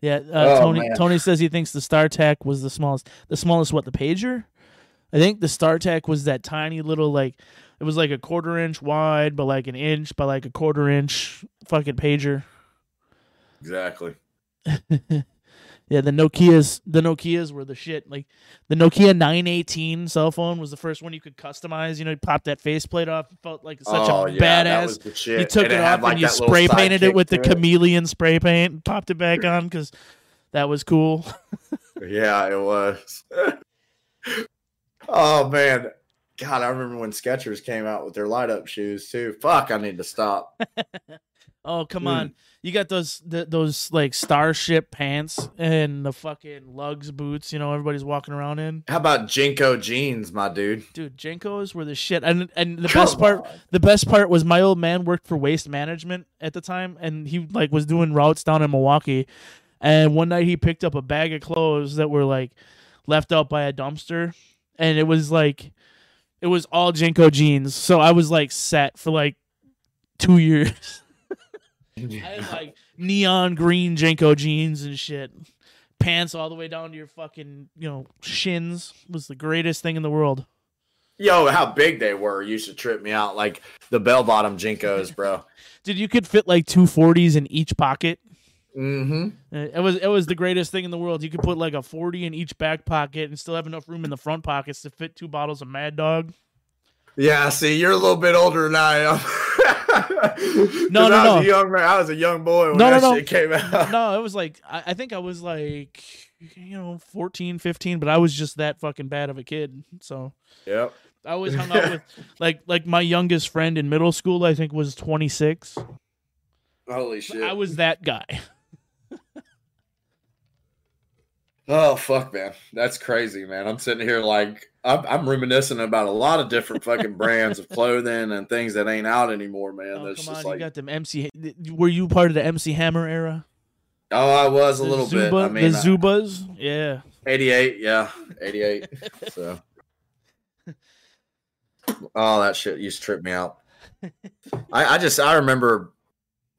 yeah, uh, Oh, Tony man. Tony says he thinks the StarTAC was the smallest. The smallest what? The pager? I think the StarTAC was that tiny little like it was like a quarter inch wide, but like an inch by like a quarter inch fucking pager. Exactly. [laughs] yeah, the Nokia's the Nokia's were the shit. Like the Nokia 918 cell phone was the first one you could customize. You know, you popped that faceplate off. It felt like such oh a yeah, badass. was the shit. You took And it, had, off like, and you spray painted it with the it. chameleon spray paint and popped it back on [laughs] because that was cool. Yeah, it was. [laughs] oh man, God, I remember when Skechers came out with their light up shoes too. Fuck, I need to stop. [laughs] Oh come Mm. on! You got those th- those like starship pants and the fucking Lugz boots. You know everybody's walking around in. How about JNCO jeans, my dude? Dude, JNCOs were the shit. And and the Come best part, on. the best part was my old man worked for Waste Management at the time, and he like was doing routes down in Milwaukee. And one night he picked up a bag of clothes that were like left out by a dumpster, and it was like it was all JNCO jeans. So I was like set for like two [laughs] years. I had like neon green JNCO jeans and shit. Pants all the way down to your fucking, you know, shins was the greatest thing in the world. Yo, how big they were used to trip me out. Like the bell bottom JNCOs, bro. [laughs] Dude, you could fit like two forties in each pocket. mm-hmm. Uh, It was it was the greatest thing in the world. You could put like a forty in each back pocket and still have enough room in the front pockets to fit two bottles of Mad Dog. Yeah, see, you're a little bit older than I am. [laughs] No, no, I was no. a young man. I was a young boy when No, no, that no. shit came out. [laughs] no, it was like I, I think I was like you know 14, 15, but I was just that fucking bad of a kid. So Yep. I always hung out with [laughs] like like my youngest friend in middle school. I think was twenty six. Holy shit. I was that guy. Oh fuck, man, that's crazy, man. I'm sitting here like I'm, I'm reminiscing about a lot of different fucking brands of clothing and things that ain't out anymore, man. Oh, That's come on, just you got them MC. Were you part of the MC Hammer era? oh, I was a The little bit. Zuba- I mean, the Zubaz. Yeah. 88, yeah, 88. [laughs] so, oh, that shit used to trip me out. I, I just, I remember,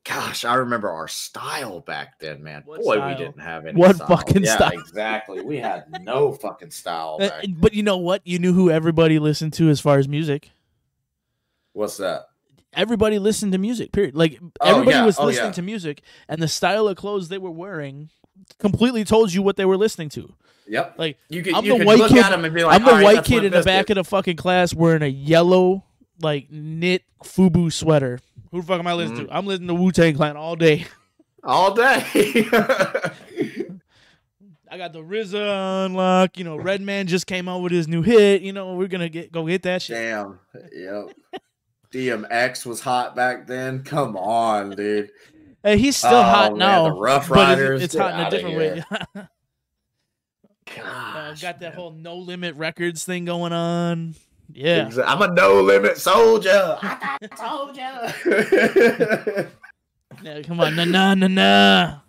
gosh, I remember our style back then, man. What Boy, style? we didn't have any. What style. fucking yeah, style? Exactly. We had no [laughs] fucking style Uh, back. but you know what? You knew who everybody listened to as far as music. What's that? Everybody listened to music. Period. Like Oh, everybody yeah. was Oh, listening yeah. to music, and the style of clothes they were wearing completely told you what they were listening to. Yep. Like You could, I'm you the could white look kid- at them and be like, I'm the "All right, white kid in the back Bizkit." of the fucking class wearing a yellow like knit FUBU sweater. Who the fuck am I listening Mm-hmm. to? I'm listening to Wu Tang Clan all day. [laughs] all day. [laughs] I got the RZA unlock. You know, Redman just came out with his new hit. You know, we're gonna get go get that shit. Damn. Yep. DMX was hot back then. Come on, dude. Hey, he's still Oh, hot man, now. the Ruff but it's- Ryders, It's, hot in a different way. here. [laughs] Uh, got that man. whole no limit records thing going on. Yeah. Exa- I'm a no limit soldier. I told you. [laughs] yeah come on, nah, nah, nah, nah.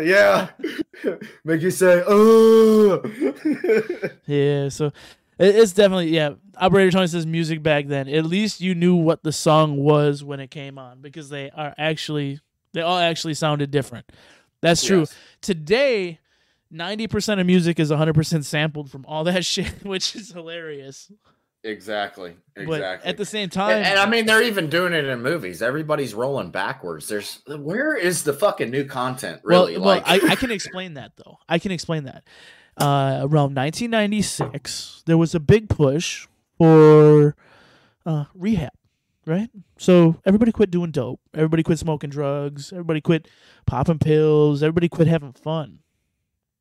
yeah. [laughs] Make you say, oh. [laughs] Yeah, so it's definitely yeah. Operator Tony says music back then. At least you knew what the song was when it came on because they are actually they all actually sounded different. That's true. Yes. Today, ninety percent of music is hundred percent sampled from all that shit, which is hilarious. Exactly. But Exactly. at the same time, and, and I mean, they're even doing it in movies. Everybody's rolling backwards. There's where is the fucking new content? Really? well, like, well I, I [laughs] can explain that though. I can explain that. Uh, around 1996, there was a big push for uh, rehab, right? So everybody quit doing dope. Everybody quit smoking drugs. Everybody quit popping pills. Everybody quit having fun.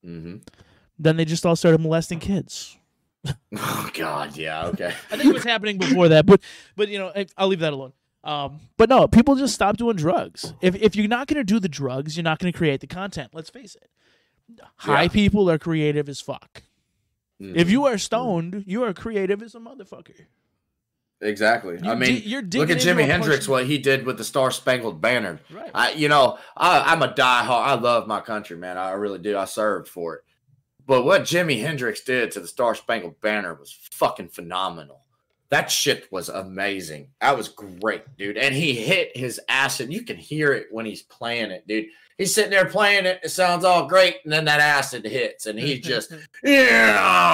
Mhm. Then they just all started molesting kids. Oh God, yeah, okay. [laughs] I think it was happening before that, but but you know, I- I'll leave that alone. Um, but no, people just stop doing drugs. If if you're not gonna do the drugs, you're not gonna create the content. Let's face it. High Yeah. people are creative as fuck. Mhm. If you are stoned, you are creative as a motherfucker. Exactly. You I mean, di- you're look at Jimi Hendrix, what he did with the Star Spangled Banner. Right. I, you know, I, I'm a diehard. I love my country, man. I really do. I served for it. But what Jimi Hendrix did to the Star Spangled Banner was fucking phenomenal. That shit was amazing. That was great, dude. And he hit his acid. You can hear it when he's playing it, dude. He's sitting there playing it. It sounds all great, and then that acid hits, and he [laughs] just yeah,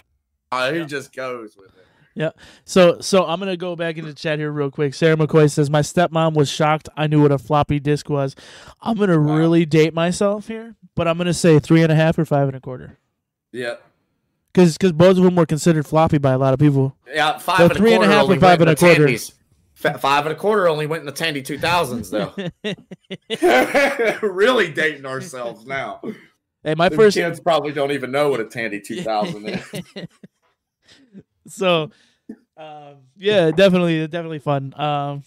he just goes with it. Yeah. So so I'm gonna go back into chat here real quick. Sarah McCoy says my stepmom was shocked I knew what a floppy disk was. I'm gonna Wow. really date myself here, but I'm gonna say three and a half or five and a quarter. Yeah. Because because both of them were considered floppy by a lot of people. Yeah, five So and a three and a quarter half only or five and a quarter? Tandies. Five and a quarter only went in the Tandy 2000s, though. [laughs] really dating ourselves now. Hey, my first kids probably don't even know what a Tandy 2000 is. [laughs] so um, yeah, definitely definitely fun. Um,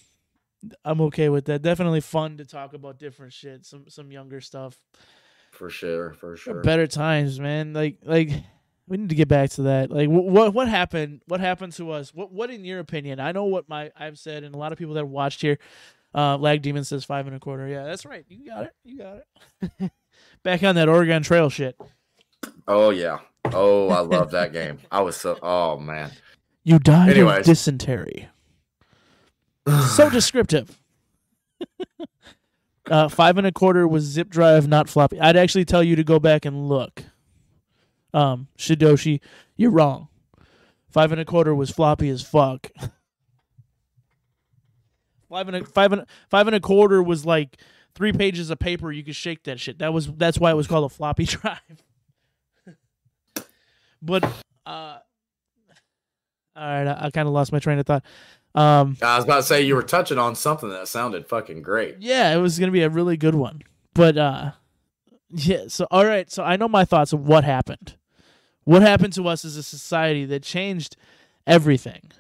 I'm okay with that. Definitely fun to talk about different shit, some some younger stuff. For sure, for sure. better times, man. Like like we need to get back to that. Like what what happened? What happened to us? What what in your opinion? I know what my I've said, and a lot of people that have watched here. Uh, Lag Demon says five and a quarter. Yeah, that's right. You got it. You got it. [laughs] back on that Oregon Trail shit. Oh yeah. Oh, I love that game. I was so. Oh man. You died of dysentery. so descriptive. [laughs] uh, five and a quarter was zip drive, not floppy. I'd actually tell you to go back and look. Um, Shidoshi, you're wrong. Five and a quarter was floppy as fuck. Five and a five and five and a quarter was like three pages of paper. You could shake that shit. That was that's why it was called a floppy [laughs] drive. but uh, all right, I, I kind of lost my train of thought. Um, I was about to say you were touching on something that sounded fucking great. yeah, it was gonna be a really good one. But uh, yeah. So all right. So I know my thoughts of what happened. What happened to us as a society that changed everything?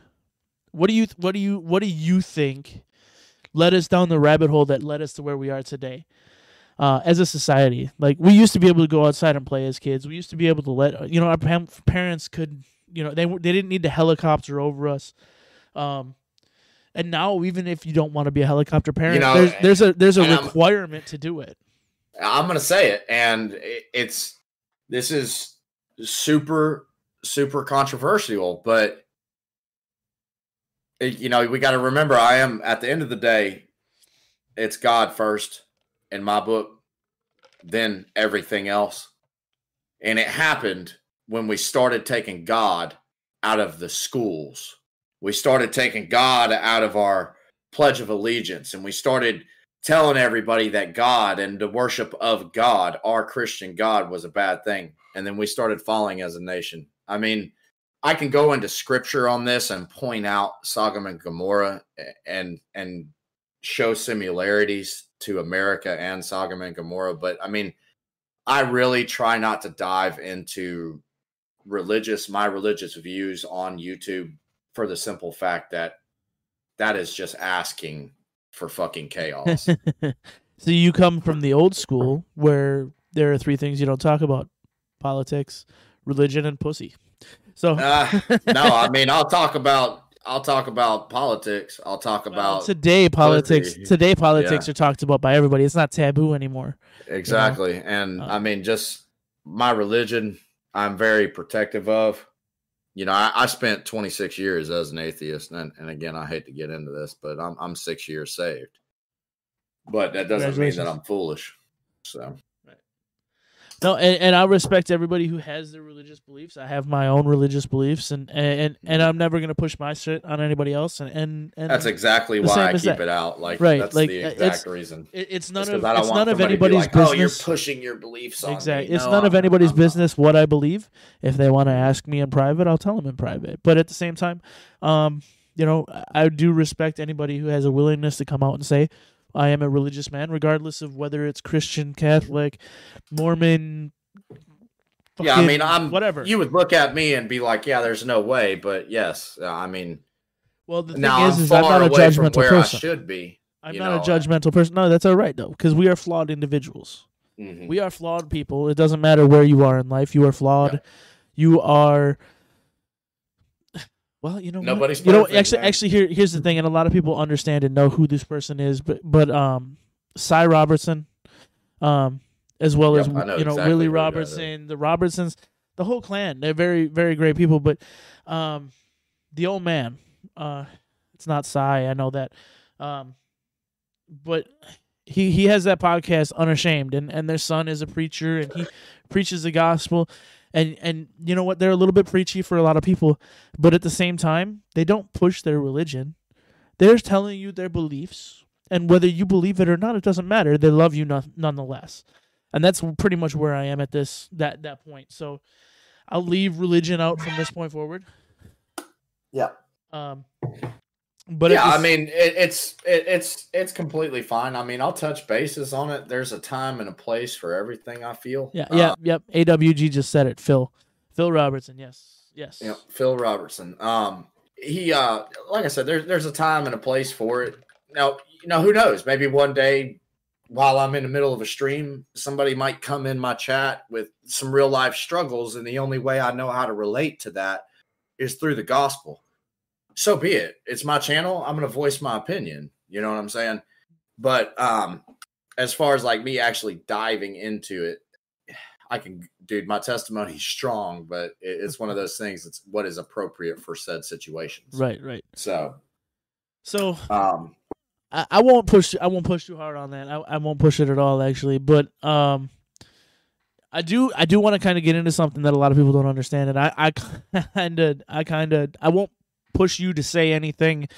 What do you what do you what do you think led us down the rabbit hole that led us to where we are today? Uh, as a society, like we used to be able to go outside and play as kids. We used to be able to let you know our parents could you know they they didn't need to helicopter over us. Um, and now even if you don't want to be a helicopter parent, you know, there's there's a there's a and I'm- requirement to do it. I'm gonna say it, and it's this is super super controversial, but you know we got to remember. I am at the end of the day, it's God first in my book, then everything else, and it happened when we started taking God out of the schools. We started taking God out of our Pledge of Allegiance, and we started telling everybody that God and the worship of God, our Christian God, was a bad thing. And then we started falling as a nation. I mean, I can go into scripture on this and point out Sodom and Gomorrah and and show similarities to America and Sodom and Gomorrah. But I mean, I really try not to dive into religious, my religious views on YouTube for the simple fact that that is just asking for fucking [laughs] chaos. so you come from the old school where there are three things you don't talk about: politics, religion, and pussy. So Uh, no, I mean I'll talk about I'll talk about politics. I'll talk well, about today politics. pussy. Today politics are talked about by everybody. It's not taboo anymore. exactly, and Uh, I mean just my religion. I'm very protective of. You know, I, I spent 26 years as an atheist, and, and again, I hate to get into this, but I'm I'm six years saved. But that doesn't mean that I'm foolish. So No, and, and I respect everybody who has their religious beliefs. I have my own religious beliefs, and and and I'm never gonna push my shit on anybody else. And and, and that's exactly why I keep that. it out. Like Right, that's like, the exact it's- reason. it's none of 'cause I don't it's want none of somebody to be anybody's like, business. Oh, you're pushing your beliefs on Exactly. me. It's No, none of I'm- anybody's I'm not. business what I believe. If they want to ask me in private, I'll tell them in private. But at the same time, um, you know, I do respect anybody who has a willingness to come out and say, I am a religious man, regardless of whether it's Christian, Catholic, Mormon. Yeah, I mean, I'm whatever. You would look at me and be like, "Yeah, there's no way," but yes, uh, I mean, well, the thing now is, I'm is I'm not a judgmental where person. I should be. I'm not know, a judgmental person. No, that's all right though, because we are flawed individuals. Mhm. We are flawed people. It doesn't matter where you are in life. You are flawed. Yeah. You are Well, you know, Nobody's you know. Actually, actually, here here's the thing, and a lot of people understand and know who this person is, but but um, Si Robertson, um, as well Yep, as know you know exactly Willie who that is. Robertson, the Robertsons, the whole clan. They're very very great people, but um, the old man, uh, it's not Si. I know that, um, but he he has that podcast unashamed and and their son is a preacher and he preaches the gospel and and you know what? They're a little bit preachy for a lot of people but at the same time they don't push their religion. They're telling you their beliefs and whether you believe it or not it doesn't matter. They love you no- nonetheless. And that's pretty much where i am at this that that point. So i'll leave religion out from this point forward. Yeah. um but yeah, I mean, it, it's it, it's it's completely fine. I mean, I'll touch bases on it. There's a time and a place for everything. I feel. yeah Uh, yeah yep awg just said it phil phil robertson yes yes Yeah, Phil Robertson. Um, he, uh, like I said, there's there's a time and a place for it. Now, you know, who knows? Maybe one day, while I'm in the middle of a stream, somebody might come in my chat with some real life struggles, and the only way I know how to relate to that is through the gospel. So be it. It's my channel. I'm going to voice my opinion. You know what I'm saying? But um, as far as like me actually diving into it, I can, dude, my testimony's strong, but it's one of those things It's what is appropriate for said situations. right right So, so um, I, I won't push I won't push too hard on that. I, I won't push it at all actually. But um I do I do want to kind of get into something that a lot of people don't understand and I I [laughs] kind of I kind of I won't push you to say anything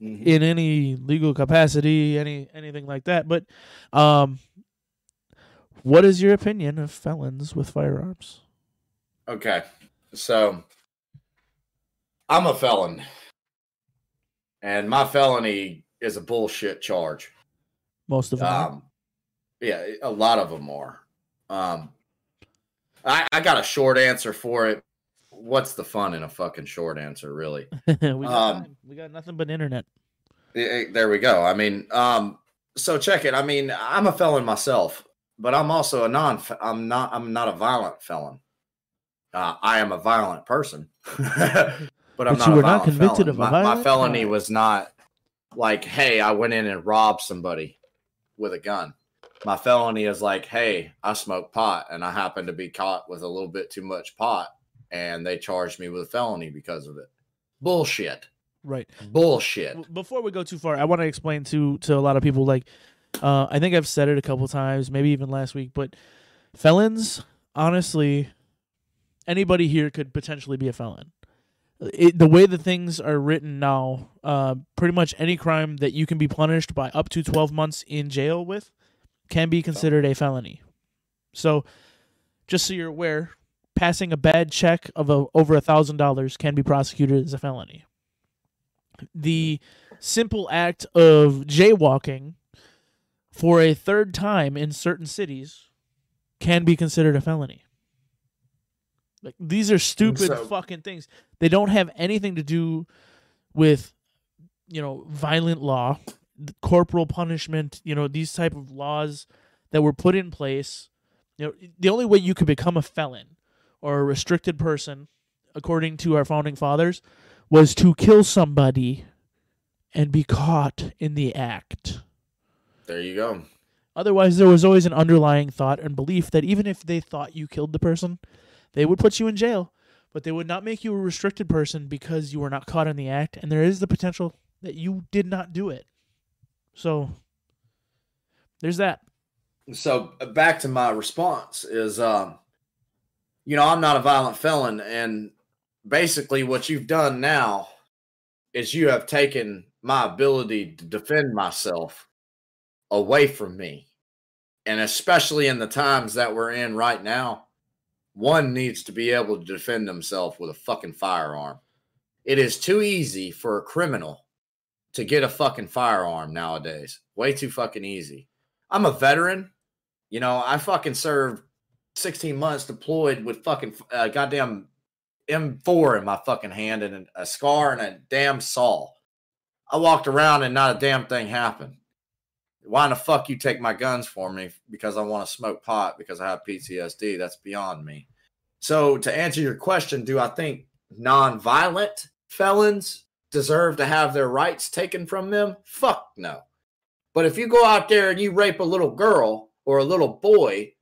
mhm. in any legal capacity, any anything like that. But um what is your opinion of felons with firearms? okay. So, I'm a felon, and my felony is a bullshit charge. Most of them. Um, yeah, a lot of them are. Um, I, I got a short answer for it. What's the fun in a fucking short answer, really? [laughs] we got um, we got nothing but internet. Eh, eh, There we go. I mean, um, so check it. I mean, I'm a felon myself, but I'm also a non. I'm not. I'm not a violent felon. Uh, I am a violent person, [laughs] but I'm But not. you were not convicted felon. of a my, my felony was not like, hey, I went in and robbed somebody with a gun. My felony is like, hey, I smoke pot and I happen to be caught with a little bit too much pot, and they charged me with a felony because of it. Bullshit. Right. Bullshit. Before we go too far, I want to explain to to a lot of people. Like, uh, I think I've said it a couple times, maybe even last week. But felons, honestly, anybody here could potentially be a felon. It, the way the things are written now, uh, pretty much any crime that you can be punished by up to twelve months in jail with can be considered a felony. So, just so you're aware, passing a bad check of a, over a thousand dollars can be prosecuted as a felony the simple act of jaywalking for a third time in certain cities can be considered a felony. Like these are stupid So- fucking things. They don't have anything to do with you know violent law, corporal punishment, you know these type of laws that were put in place. You know the only way you could become a felon or a restricted person according to our founding fathers was to kill somebody and be caught in the act. There you go. Otherwise, there was always an underlying thought and belief that even if they thought you killed the person, they would put you in jail, but they would not make you a restricted person because you were not caught in the act, and there is the potential that you did not do it. So, there's that. so uh, back to my response is um you know i'm not a violent felon and basically what you've done now is you have taken my ability to defend myself away from me. And especially in the times that we're in right now one needs to be able to defend himself with a fucking firearm. It is too easy for a criminal to get a fucking firearm nowadays. Way too fucking easy. I'm a veteran. You know, I fucking served 16 months deployed with fucking uh, goddamn M4 in my fucking hand and a scar and a damn saw. I walked around and not a damn thing happened. Why in the fuck you take my guns for me because I want to smoke pot because I have PTSD? That's beyond me. So to answer your question, do I think non-violent felons deserve to have their rights taken from them? Fuck no. But if you go out there and you rape a little girl or a little boy,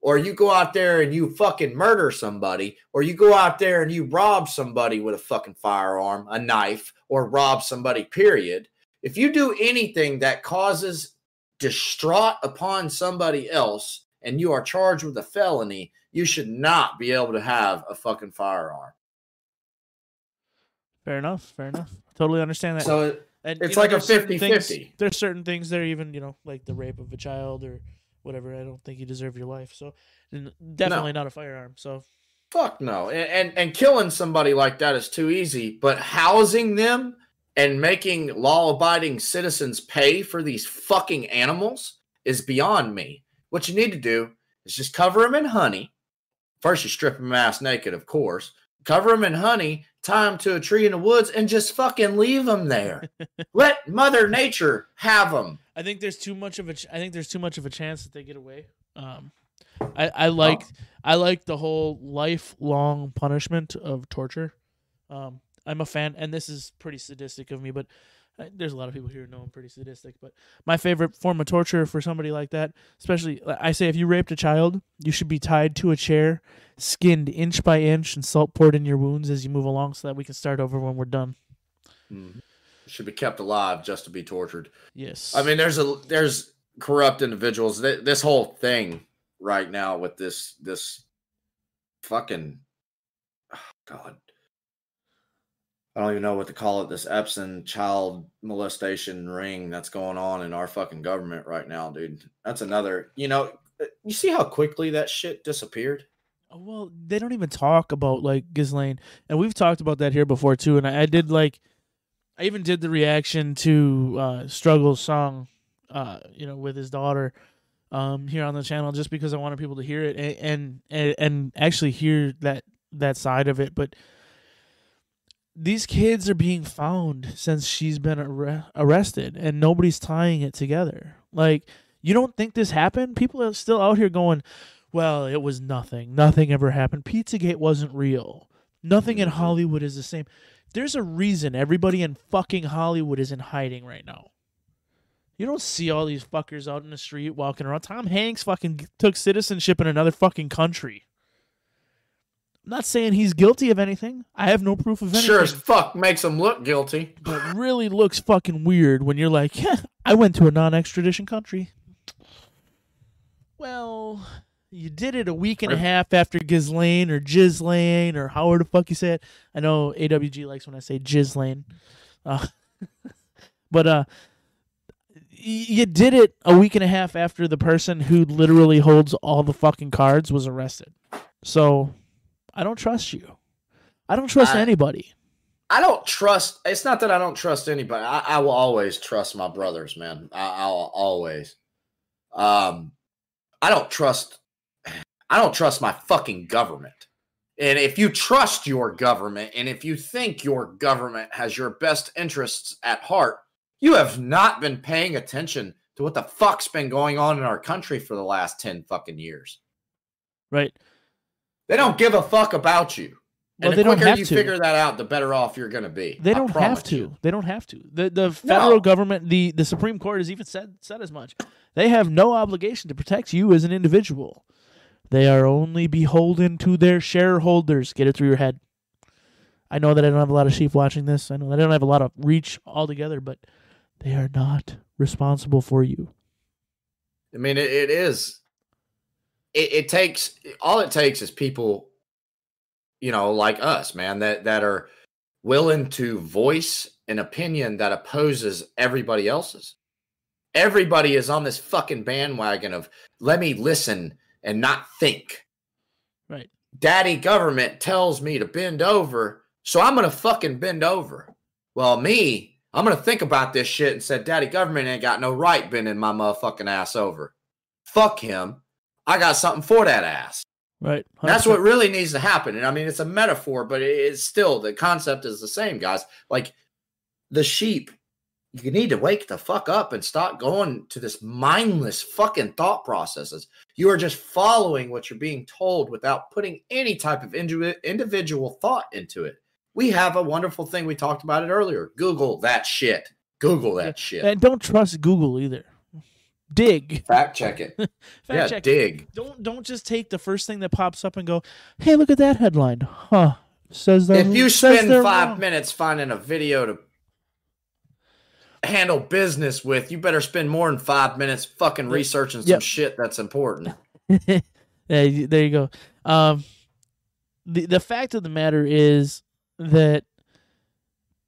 or you go out there and you fucking murder somebody, or you go out there and you rob somebody with a fucking firearm, a knife, or rob somebody, period. If you do anything that causes distraught upon somebody else and you are charged with a felony, you should not be able to have a fucking firearm. Fair enough. Fair enough. Totally understand that. So and, it's you know, like a there's 50 things- 50. There's certain things that are even, you know, like the rape of a child or whatever. I don't think you deserve your life. So definitely not a firearm. So Fuck no. And, and and killing somebody like that is too easy, but housing them and making law-abiding citizens pay for these fucking animals is beyond me. What you need to do is just cover them in honey. First, you strip them ass naked, of course. Cover them in honey, tie them to a tree in the woods, and just fucking leave them there. [laughs] Let Mother Nature have them. I think there's too much of a. Ch- I think there's too much of a chance that they get away. Um, I I like I like the whole lifelong punishment of torture. Um, I'm a fan, and this is pretty sadistic of me, but uh, there's a lot of people here who know I'm pretty sadistic. But my favorite form of torture for somebody like that, especially I say, if you raped a child, you should be tied to a chair, skinned inch by inch, and salt poured in your wounds as you move along, so that we can start over when we're done. Should be kept alive just to be tortured. Yes. I mean, there's a there's corrupt individuals. This whole thing right now with this this fucking oh God, I don't even know what to call it. This Epstein child molestation ring that's going on in our fucking government right now, dude. That's another. You know, you see how quickly that shit disappeared. Oh, Well, they don't even talk about like Ghislaine, and we've talked about that here before too. And I, I did like, I even did the reaction to uh, Struggle's song, uh, you know, with his daughter, um, here on the channel, just because I wanted people to hear it and and and, actually hear that that side of it. But these kids are being found since she's been arre- arrested, and nobody's tying it together. Like, you don't think this happened? People are still out here going well, it was nothing. Nothing ever happened. Pizzagate wasn't real. Nothing in Hollywood is the same. There's a reason everybody in fucking Hollywood is in hiding right now. You don't see all these fuckers out in the street walking around. Tom Hanks fucking took citizenship in another fucking country. I'm not saying he's guilty of anything. I have no proof of anything. Sure as fuck makes him look guilty. but it really looks fucking weird when you're like, [laughs] yeah, I went to a non-extradition country. Well, you did it a week and a half after Gizlane or Ghislaine or however the fuck you say it. I know AWG likes when I say Ghislaine. Uh, [laughs] but uh, you did it a week and a half after the person who literally holds all the fucking cards was arrested. So I don't trust you. I don't trust I- anybody. I don't trust. It's not that I don't trust anybody. I, I will always trust my brothers, man. I, I'll always. Um, I don't trust. I don't trust my fucking government. And if you trust your government, and if you think your government has your best interests at heart, you have not been paying attention to what the fuck's been going on in our country for the last ten fucking years. Right. They don't give a fuck about you. Well, and the quicker you to. figure that out, the better off you're going to be. They don't have to. you. They don't have to. The the federal No. government, the the Supreme Court has even said said as much. They have no obligation to protect you as an individual. They are only beholden to their shareholders. Get it through your head. I know that I don't have a lot of sheep watching this. I know that I don't have a lot of reach altogether, but they are not responsible for you. I mean, it, it is. It, it takes all it takes is people, you know, like us, man, that that are willing to voice an opinion that opposes everybody else's. Everybody is on this fucking bandwagon of let me listen and not think. Right. Daddy government tells me to bend over, so I'm gonna fucking bend over. Well, me, I'm gonna think about this shit and said, Daddy government ain't got no right bending my motherfucking ass over. Fuck him. I got something for that ass. Right. That's what really needs to happen. And I mean, it's a metaphor, but it's still the concept is the same, guys. Like the sheep, you need to wake the fuck up and stop going to this mindless fucking thought processes. You are just following what you're being told without putting any type of individual thought into it. we have a wonderful thing. We talked about it earlier. Google that shit. Google that Yeah. shit. And don't trust Google either. Dig. Fact check it. [laughs] Fact yeah, check. dig. Don't don't just take the first thing that pops up and go, "Hey, look at that headline." Huh. Says that If you spend five wrong. minutes finding a video to handle business with, you better spend more than five minutes fucking researching some Yep. shit that's important. [laughs] yeah, there you go. Um, the the fact of the matter is that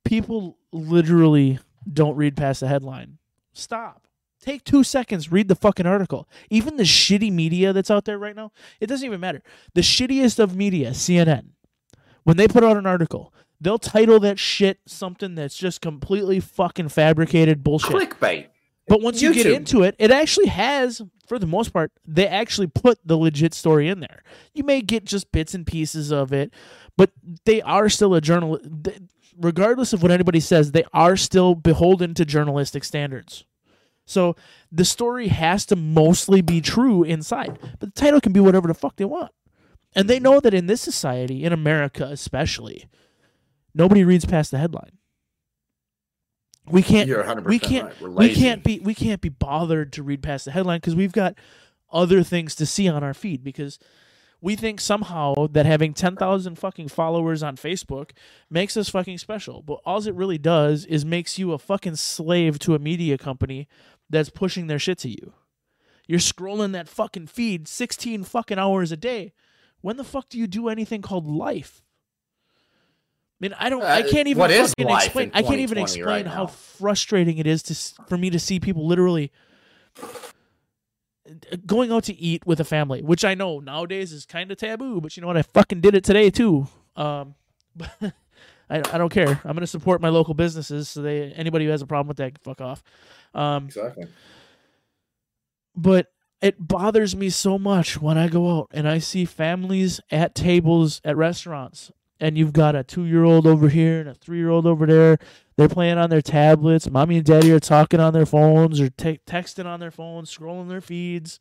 people literally don't read past the headline. Stop. Take two seconds, read the fucking article. Even the shitty media that's out there right now, it doesn't even matter. The shittiest of media, CNN, when they put out an article, they'll title that shit something that's just completely fucking fabricated bullshit. Clickbait. But once you get into it, it actually has, for the most part, they actually put the legit story in there. You may get just bits and pieces of it, but they are still a journal. Regardless of what anybody says, they are still beholden to journalistic standards. So the story has to mostly be true inside, but the title can be whatever the fuck they want. And they know that in this society, in America especially, nobody reads past the headline. We can't You're 100% we can't right. We can't be we can't be bothered to read past the headline because we've got other things to see on our feed because we think somehow that having 10,000 fucking followers on Facebook makes us fucking special. But all it really does is makes you a fucking slave to a media company that's pushing their shit to you. You're scrolling that fucking feed 16 fucking hours a day. When the fuck do you do anything called life? I mean, I don't. I Uh, can't even fucking explain. in I can't even explain right how frustrating it is to for me to see people literally going out to eat with a family, which I know nowadays is kind of taboo. But you know what? I fucking did it today too. Um, but [laughs] I, I don't care. I'm gonna support my local businesses. So they anybody who has a problem with that, can fuck off. Um, Exactly. but it bothers me so much when I go out and I see families at tables at restaurants, and you've got a two-year-old over here and a three-year-old over there. They're playing on their tablets. Mommy and daddy are talking on their phones or te- texting on their phones, scrolling their feeds.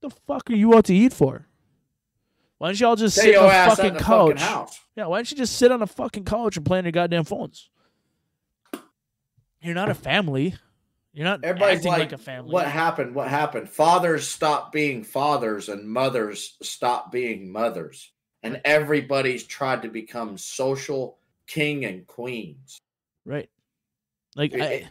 The fuck are you out to eat for? Why don't y'all just Stay sit on a fucking the couch? fucking. Yeah, why don't you just sit on a fucking couch and play on your goddamn phones? You're not a family. You're not Everybody's acting like, like, a family. what happened? What happened? Fathers stop being fathers and mothers stop being mothers. And everybody's tried to become social king and queens. Right. Like It- I,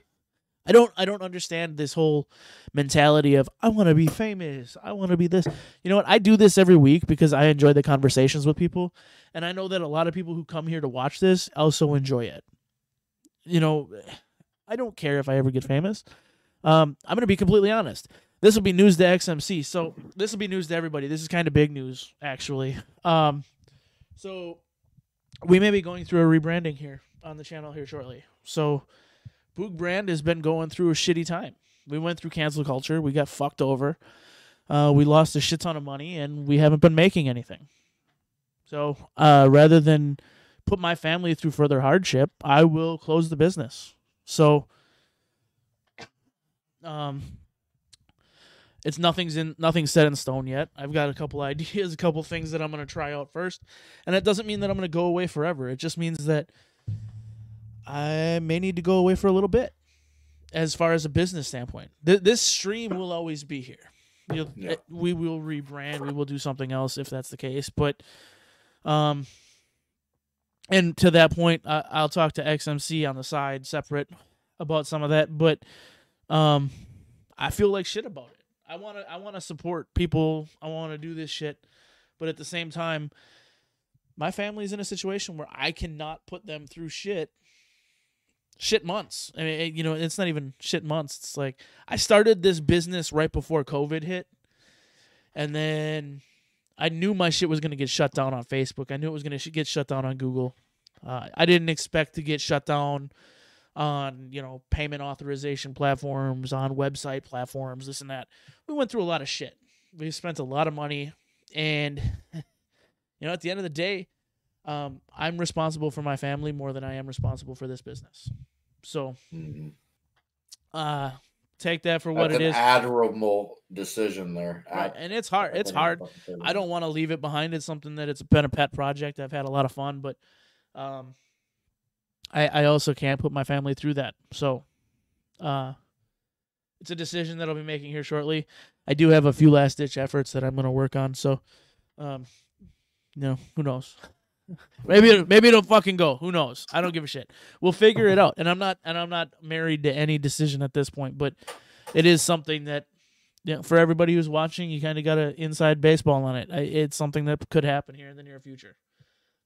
I don't I don't understand this whole mentality of I want to be famous. I want to be this. You know what? I do this every week because I enjoy the conversations with people and I know that a lot of people who come here to watch this also enjoy it. You know, I don't care if I ever get famous. Um, I'm going to be completely honest. This will be news to XMC. So, this will be news to everybody. This is kind of big news actually. Um, so we may be going through a rebranding here on the channel here shortly. So Boog brand has been going through a shitty time. We went through cancel culture. We got fucked over. Uh, we lost a shit ton of money, and we haven't been making anything. So uh, rather than put my family through further hardship, I will close the business. So, um, it's nothing's in nothing's set in stone yet. I've got a couple [laughs] ideas, a couple things that I'm gonna try out first, and that doesn't mean that I'm gonna go away forever. It just means that I may need to go away for a little bit, as far as a business standpoint. Th- this stream will always be here. Yeah. eh, We will rebrand. We will do something else if that's the case. But, um, and to that point, I, I'll talk to XMC on the side, separate, about some of that. But, um, I feel like shit about it. I want to. I want to support people. I want to do this shit, but at the same time, my family's in a situation where I cannot put them through shit. Shit months. I mean, it- you know, it's not even shit months. It's like I started this business right before COVID hit, and then I knew my shit was gonna get shut down on Facebook. I knew it was gonna sh- get shut down on Google. Uh, I didn't expect to get shut down on you know payment authorization platforms, on website platforms, this and that. We went through a lot of shit. We spent a lot of money, and [laughs] you know, at the end of the day, um, I'm responsible for my family more than I am responsible for this business. So, Mhm. uh, take that for what That's it an is. admirable decision there. Right, and it's hard. It's hard. I don't want to leave it behind. It's something that it's been a pet project. I've had a lot of fun, but Um, I I also can't put my family through that. So, uh, it's a decision that I'll be making here shortly. I do have a few last ditch efforts that I'm going to work on. So, um, you know, who knows? [laughs] maybe maybe it'll fucking go. Who knows? I don't give a shit. We'll figure it out. And I'm not and I'm not married to any decision at this point, but it is something that you know, for everybody who's watching, you kind of got an inside baseball on it. I, it's something that could happen here in the near future.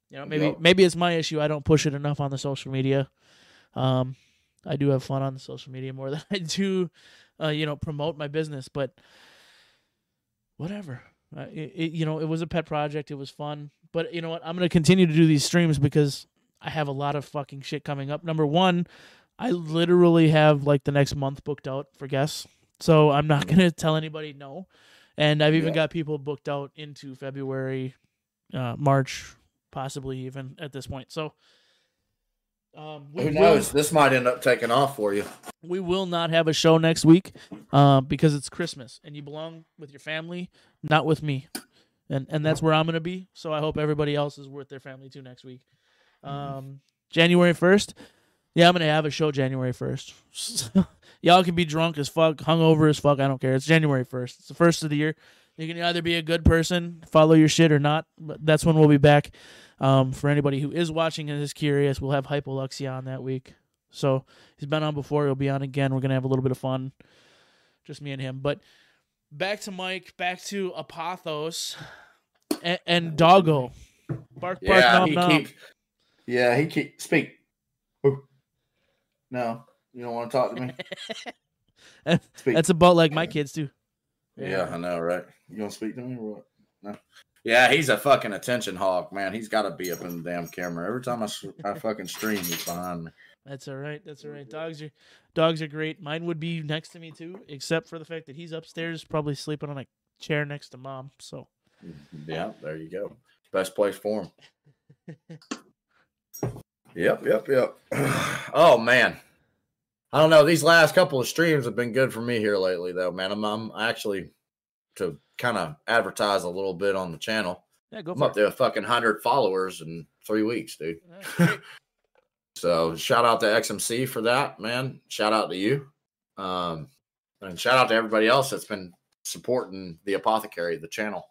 You know, maybe Yep. maybe it's my issue. I don't push it enough on the social media. Um, I do have fun on the social media more [laughs] than I do, uh, you know, promote my business. But whatever. Uh, it, it, you know, it was a pet project. It was fun. But you know what? I'm gonna continue to do these streams because I have a lot of fucking shit coming up. Number one, I literally have like the next month booked out for guests, so I'm not gonna tell anybody no. And I've even Yeah. got people booked out into February, uh, March, possibly even at this point. So. Um, we Who will- knows? This might end up taking off for you. we will not have a show next week uh, because it's Christmas and you belong with your family, not with me. And and that's where I'm gonna be. So I hope everybody else is with their family too next week. Um, January first, yeah, I'm gonna have a show January first. [laughs] Y'all can be drunk as fuck, hungover as fuck. I don't care. It's January first. It's the first of the year. You can either be a good person, follow your shit, or not. But that's when we'll be back. Um, for anybody who is watching and is curious, we'll have Hypoluxia on that week. So he's been on before. He'll be on again. We're gonna have a little bit of fun, just me and him. But back to Mike. Back to Apothos and, and Doggo. Bark, bark, Yeah, nom, he nom. keeps. Yeah, he keep speak. No, you don't want to talk to me. [laughs] Speak. That's about like my kids too. Yeah, I know, right? You gonna speak to me or what? No. Yeah, he's a fucking attention hawk, man. He's got to be up in the damn camera every time I, I fucking stream. He's behind me. That's all right. That's all right. Dogs are dogs are great. Mine would be next to me too, except for the fact that he's upstairs, probably sleeping on a chair next to mom. So mm-hmm, Yeah, there you go. Best place for him. [laughs] Yep, yep, yep. [sighs] oh man, I don't know. These last couple of streams have been good for me here lately, though, man. I'm, I'm actually to kind of advertise a little bit on the channel. yeah, go I'm up it. to a fucking hundred followers in three weeks, dude. [laughs] So shout out to XMC for that, man. Shout out to you. Um, and shout out to everybody else that's been supporting the apothecary, the channel.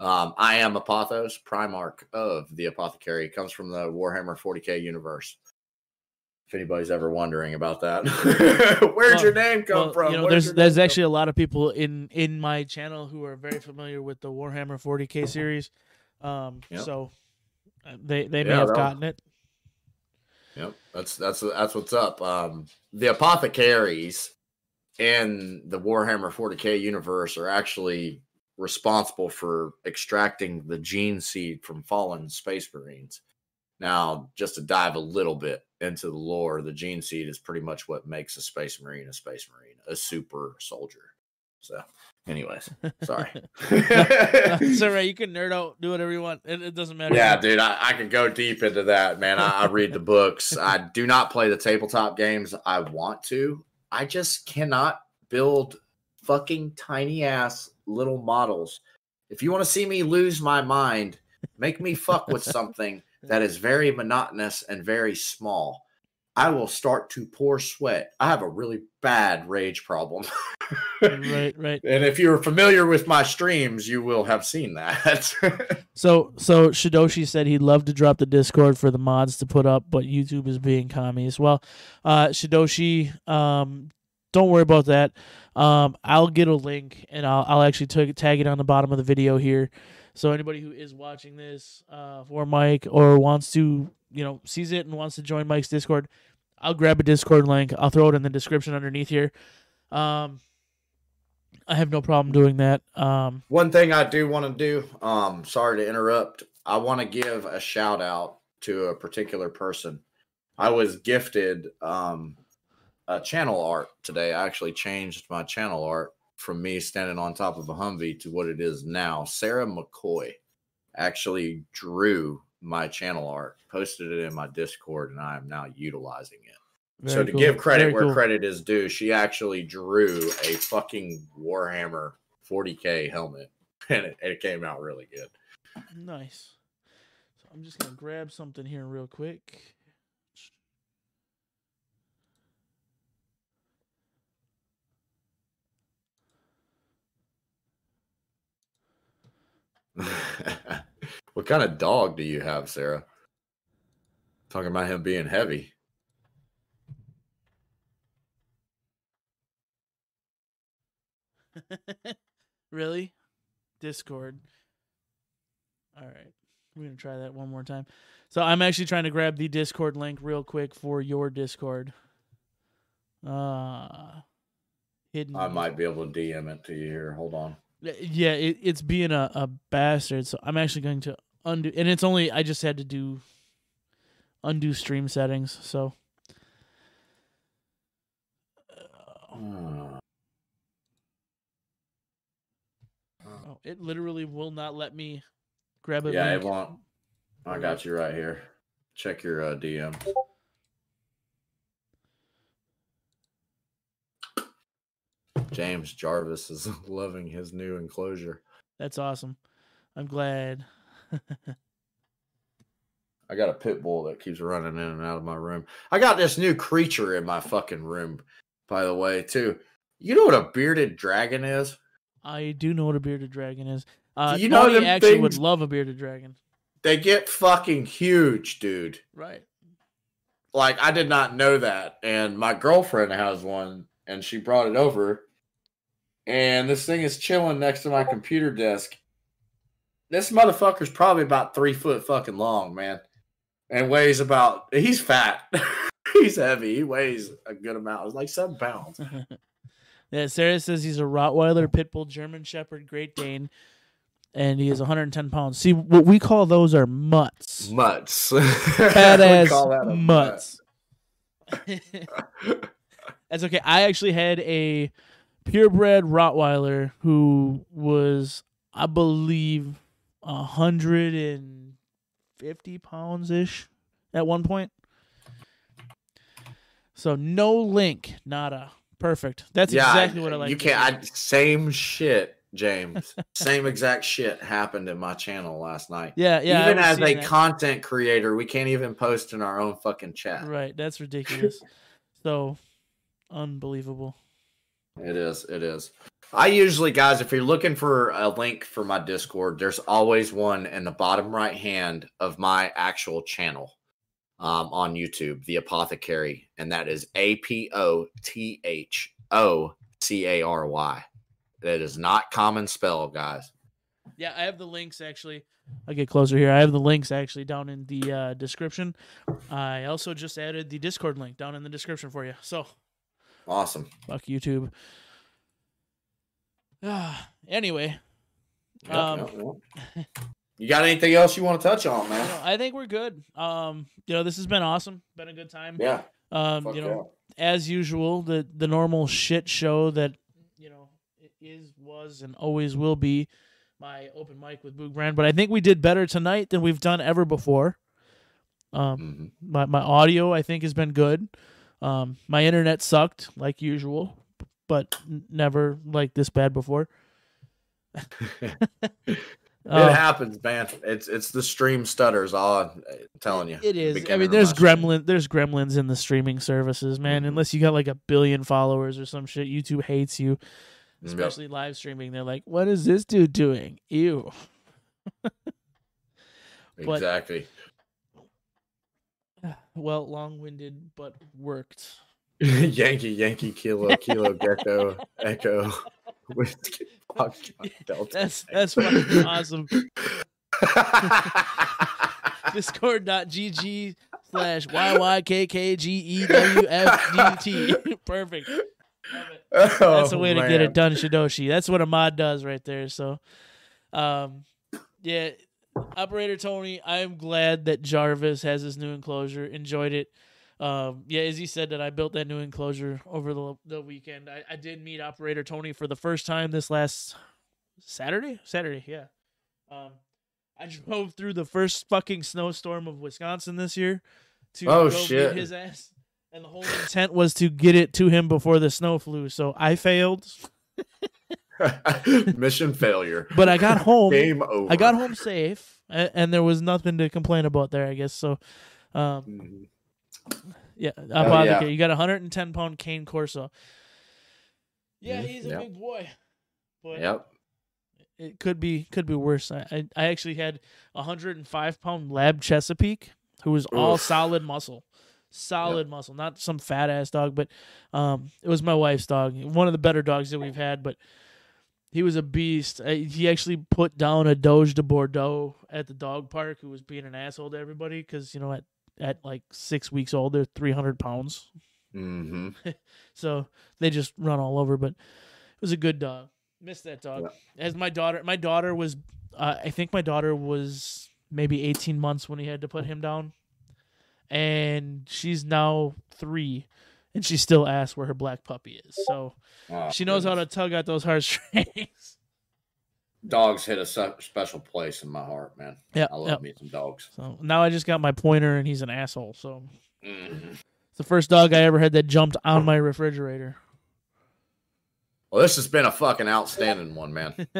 Um, I am Apothos, Primarch of the Apothecary. Comes from the Warhammer 40k universe. If anybody's ever wondering about that, [laughs] where'd Well- your name come Well, from? you know, there's there's actually a lot of people in in my channel who are very familiar with the Warhammer 40k [laughs] series. Um, Yep. so uh, they they may Yeah, have gotten it. Yep, that's that's that's what's up. Um, the apothecaries in the Warhammer 40k universe are actually responsible for extracting the gene seed from fallen space marines. Now, just to dive a little bit into the lore, the gene seed is pretty much what makes a space marine a space marine, a super soldier. So, anyways, sorry. [laughs] [laughs] it's all right. You can nerd out, do whatever you want. It, it doesn't matter. Yeah, dude, I, I can go deep into that, man. I, I read the books. I [laughs] do not play the tabletop games. I want to. I just cannot build fucking tiny ass little models. If you want to see me lose my mind, make me fuck with something that is very monotonous and very small. I will start to pour sweat. I have a really bad rage problem. right, [laughs] right. And if you're familiar with my streams, you will have seen that. [laughs] So so Shidoshi said he'd love to drop the Discord for the mods to put up, but YouTube is being commies. Well, uh, Shidoshi, um, don't worry about that. Um, I'll get a link and I'll I'll actually tag tag it on the bottom of the video here. So anybody who is watching this uh, for Mike or wants to, you know, sees it and wants to join Mike's Discord, I'll grab a Discord link. I'll throw it in the description underneath here. Um, I have no problem doing that. Um, One thing I do want to do, um, sorry to interrupt. I want to give a shout out to a particular person. I was gifted um, a channel art today. I actually changed my channel art from me standing on top of a Humvee to what it is now. Sarah McCoy actually drew my channel art, posted it in my Discord, and I am now utilizing it. so to cool. give credit Very where cool. credit is due, she actually drew a fucking Warhammer 40k helmet, [laughs] and it, it came out really good. Nice. So I'm just gonna grab something here real quick. [laughs] what kind of dog do you have, Sarah? Talking about him being heavy. [laughs] really? Discord. All right. We're going to try that one more time. So I'm actually trying to grab the Discord link real quick for your Discord. Uh hidden I might be able to DM it to you here. Hold on. Yeah, it, it's being a, a bastard. So I'm actually going to undo and it's only I just had to do undo stream settings. So Uh, oh, it literally will not let me grab it. yeah, it won't. I got you right here. Check your uh, DM. James Jarvis is [laughs] loving his new enclosure. That's awesome. I'm glad. [laughs] I got a pit bull that keeps running in and out of my room. I got this new creature in my fucking room, by the way, too. You know what a bearded dragon is? I do know what a bearded dragon is. Uh, you know Tony them actually would love a bearded dragon. They get fucking huge, dude. Right. Like I did not know that, and my girlfriend has one, and she brought it over, and this thing is chilling next to my computer desk. This motherfucker's probably about three foot fucking long, man, and weighs about. He's fat. [laughs] he's heavy. He weighs a good amount. It's like seven pounds. [laughs] yeah, Sarah says he's a Rottweiler, Pitbull, German Shepherd, Great Dane, and he is 110 pounds. See, what we call those are mutts. Mutts. [laughs] Call mutt. mutts. That's okay. I actually had a purebred Rottweiler who was, I believe, a hundred and fifty pounds ish at one point. So no link, nada. Perfect. That's exactly what I like. You can't. I, same shit, James. same exact shit happened in my channel last night. yeah, yeah. Even as a that. content creator, we can't even post in our own fucking chat. right. That's ridiculous. [laughs] so unbelievable. It is. It is. I usually, guys, if you're looking for a link for my Discord, there's always one in the bottom right hand of my actual channel um, on YouTube, The Apothecary, and that is A P O T H O C A R Y. That is not common spell, guys. Yeah, I have the links actually. I'll get closer here. I have the links actually down in the uh, description. I also just added the Discord link down in the description for you. So Awesome. fuck YouTube. [sighs] Anyway, Yep, Um, yep, yep. You got anything else you want to touch on, you man? know, I think we're good. Um, you know, this has been awesome. Been a good time. Yeah. Um, fuck you know, as usual, the the normal shit show that you know it is, was, and always will be my open mic with Boog Brand. But I think we did better tonight than we've done ever before. Um, Mhm. my my audio I think has been good. Um, my internet sucked like usual, but never like this bad before. [laughs] [laughs] it Uh, happens, man. It's it's the stream stutters. All I'm telling you. It is. I mean, there's gremlin. There's gremlins in the streaming services, man. Mhm. Unless you got like a billion followers or some shit, YouTube hates you. Yep. Especially live streaming, they're like, "What is this dude doing?" Ew. [laughs] Exactly. Well, long-winded, but worked. [laughs] Yankee, Yankee, Kilo, Kilo, Gecko, Echo, [laughs] Whiskey, Foxtrot, Delta. That's that's fucking awesome. [laughs] Discord.gg slash YYKKGEWFDT. Perfect. Love it. That's the way to get it done, Shidoshi. That's what a mod does right there. So, um, yeah, operator Tony, I am glad that Jarvis has his new enclosure. Enjoyed it. Um, yeah, as he said that I built that new enclosure over the the weekend. I, I did meet operator Tony for the first time this last Saturday. Saturday, yeah. Um, I [laughs] drove through the first fucking snowstorm of Wisconsin this year to Oh, shit. his ass. And the whole intent was to get it to him before the snow flew. So I failed, [laughs] [laughs] Mission failure. but I got home. Game over. I got home safe, and, and there was nothing to complain about there. I guess so. Um, Mhm. yeah, Oh, yeah. You got a 110 pound cane Corso. Yeah, Mhm, he's a yeah. big boy, but Yep. it could be could be worse. I I, I actually had a 105 pound Lab Chesapeake who was all Oof. solid muscle, solid muscle, not some fat ass dog, but um, it was my wife's dog, one of the better dogs that we've had, but. He was a beast. Uh, He actually put down a Dogue de Bordeaux at the dog park who was being an asshole to everybody because, you know, at, at like six weeks old, they're 300 pounds. hmm [laughs] So they just run all over. But it was a good dog. Missed that dog. Yeah. As my daughter, my daughter was, uh, I think my daughter was maybe 18 months when he had to put him down. And she's now three. And she still asks where her black puppy is. So Oh, she knows how to tug at those heartstrings. [laughs] Dogs hit a special place in my heart, man. yeah. I love Yep. me some dogs. So now I just got my pointer and he's an asshole. So Mhm. it's the first dog I ever had that jumped on my refrigerator. Well, this has been a fucking outstanding one, man. [laughs]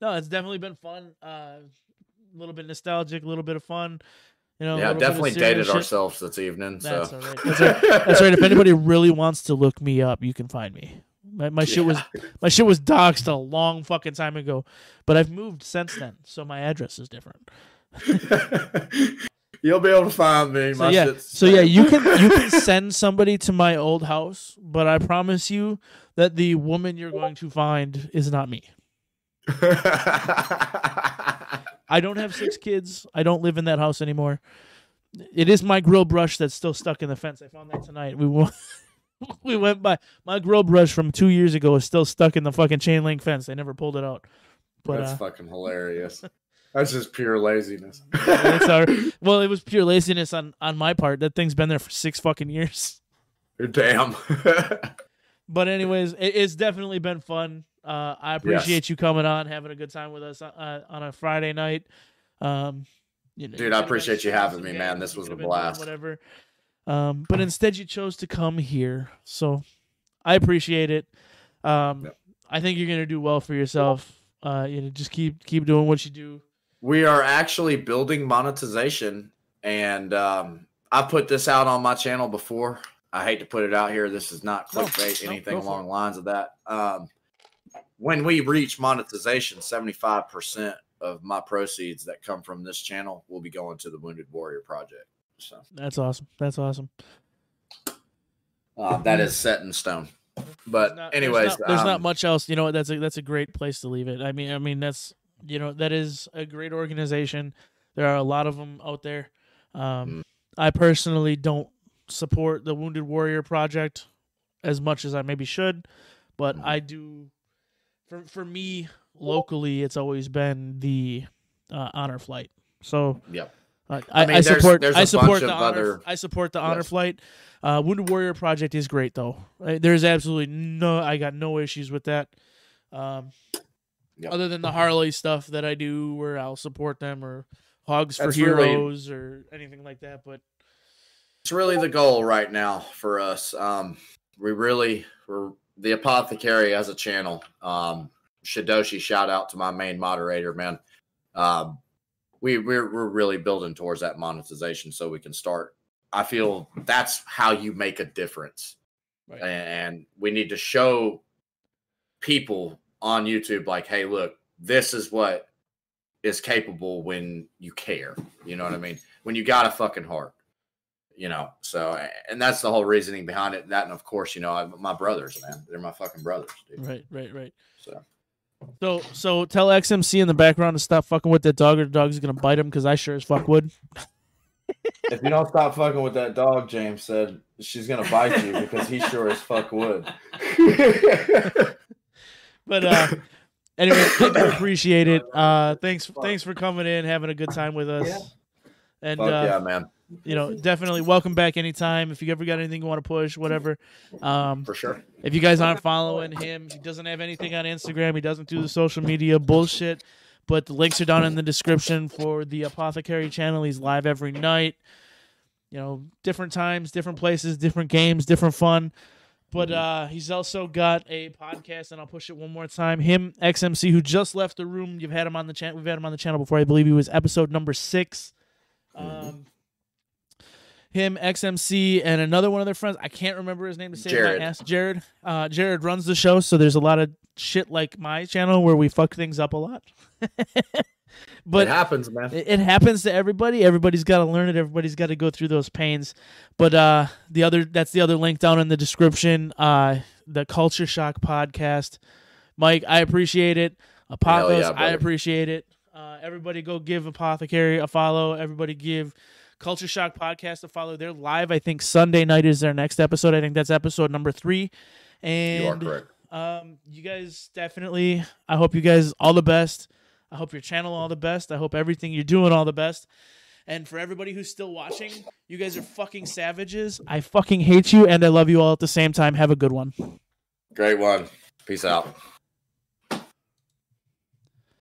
no, it's definitely been fun. Uh, a little bit nostalgic, a little bit of fun. You know, yeah, little bit of definitely dated shit. ourselves this evening. That's so right. That's right. That's right. If anybody really wants to look me up, you can find me. My, my shit was my shit was doxed a long fucking time ago, but I've moved since then, so my address is different. [laughs] You'll be able to find me. So My yeah, so yeah, you can you can [laughs] send somebody to my old house, but I promise you that the woman you're going to find is not me. [laughs] I don't have six kids. I don't live in that house anymore. It is my grill brush that's still stuck in the fence. I found that tonight. We went, [laughs] we went by my grill brush from two years ago is still stuck in the fucking chain link fence. They never pulled it out. But That's uh, fucking hilarious. That's just pure laziness. [laughs] our, well, it was pure laziness on on my part. That thing's been there for six fucking years. Damn. [laughs] But anyways, it, it's definitely been fun. Uh, I appreciate you coming on, having a good time with us uh, on a Friday night. Um, you know, Dude, I appreciate you having me, man. This was a could've been doing blast. Whatever. Um, but instead, you chose to come here, so I appreciate it. Um, Yep. I think you're gonna do well for yourself. Uh, you know, just keep keep doing what you do. we are actually building monetization, and um, I put this out on my channel before. I hate to put it out here. This is not clickbait, no, anything along the lines of that. Um, when we reach monetization, 75% of my proceeds that come from this channel will be going to the Wounded Warrior Project. So That's awesome. That's awesome. uh, that is set in stone. But There's not- there's anyways, not, there's not um, much else. You know, what, that's a that's a great place to leave it. I mean, I mean that's you know that is a great organization. There are a lot of them out there. Um, Mm. I personally don't support the Wounded Warrior Project as much as I maybe should, but Mhm. I do. For for me locally, it's always been the uh, honor flight. So Yep. uh, I I, mean, I support. there's I a support bunch the of honor. other- I support the honor Yes. flight. Uh, Wounded Warrior Project is great though. Uh, There's absolutely no. I got no issues with that. Um, Yep. other than the Harley stuff that I do, where I'll support them or Hogs for That's really- Heroes or anything like that. But it's really the goal right now for us. Um, we really, we're the apothecary as a channel. Um, Shidoshi, shout out to my main moderator, man. Um, we we're, we're really building towards that monetization so we can start. I feel that's how you make a difference, Right. and we need to show people on YouTube like, hey, look, this is what is capable when you care. You know what I mean? When you got a fucking heart you know so and that's the whole reasoning behind it that and of course you know I, my brothers man they're my fucking brothers dude right, right, right. so So so tell XMC in the background to stop fucking with that dog, or the dog's gonna bite him because I sure as fuck would. if you don't stop fucking with that dog james said she's gonna bite you because he sure as fuck would [laughs] But uh, anyway, [coughs] appreciate it. Uh, thanks thanks for coming in, having a good time with us. Yeah. And fuck uh, yeah man you know, definitely welcome back anytime. If you ever got anything you want to push, whatever. Um, for sure if you guys aren't following him, he doesn't have anything on Instagram. He doesn't do the social media bullshit. But the links are down in the description for the Apothecary channel. He's live every night. You know, different times, different places, different games, different fun. But uh, he's also got a podcast, and I'll push it one more time. Him, XMC, who just left the room. You've had him on the channel. We've had him on the channel before. I believe he was episode number six. Um, him, XMC, and another one of their friends. I can't remember his name to say Jared. my ass. Jared. Uh, Jared runs the show, so there's a lot of shit like my channel where we fuck things up a lot. [laughs] but it happens, man. it, it happens to everybody. Everybody's got to learn it. Everybody's got to go through those pains. But uh, the other that's the other link down in the description. Uh, the Culture Shock podcast. Mike, I appreciate it. Apothos, yeah, I appreciate it. Uh, everybody go give Apothecary a follow. Everybody give Culture Shock podcast a follow. They're live. I think Sunday night is their next episode. I think that's episode number three. And you are correct. um, you guys definitely. I hope you guys all the best. I hope your channel all the best. I hope everything you're doing all the best. And for everybody who's still watching, you guys are fucking savages. I fucking hate you, and I love you all at the same time. Have a good one. Great one. Peace out.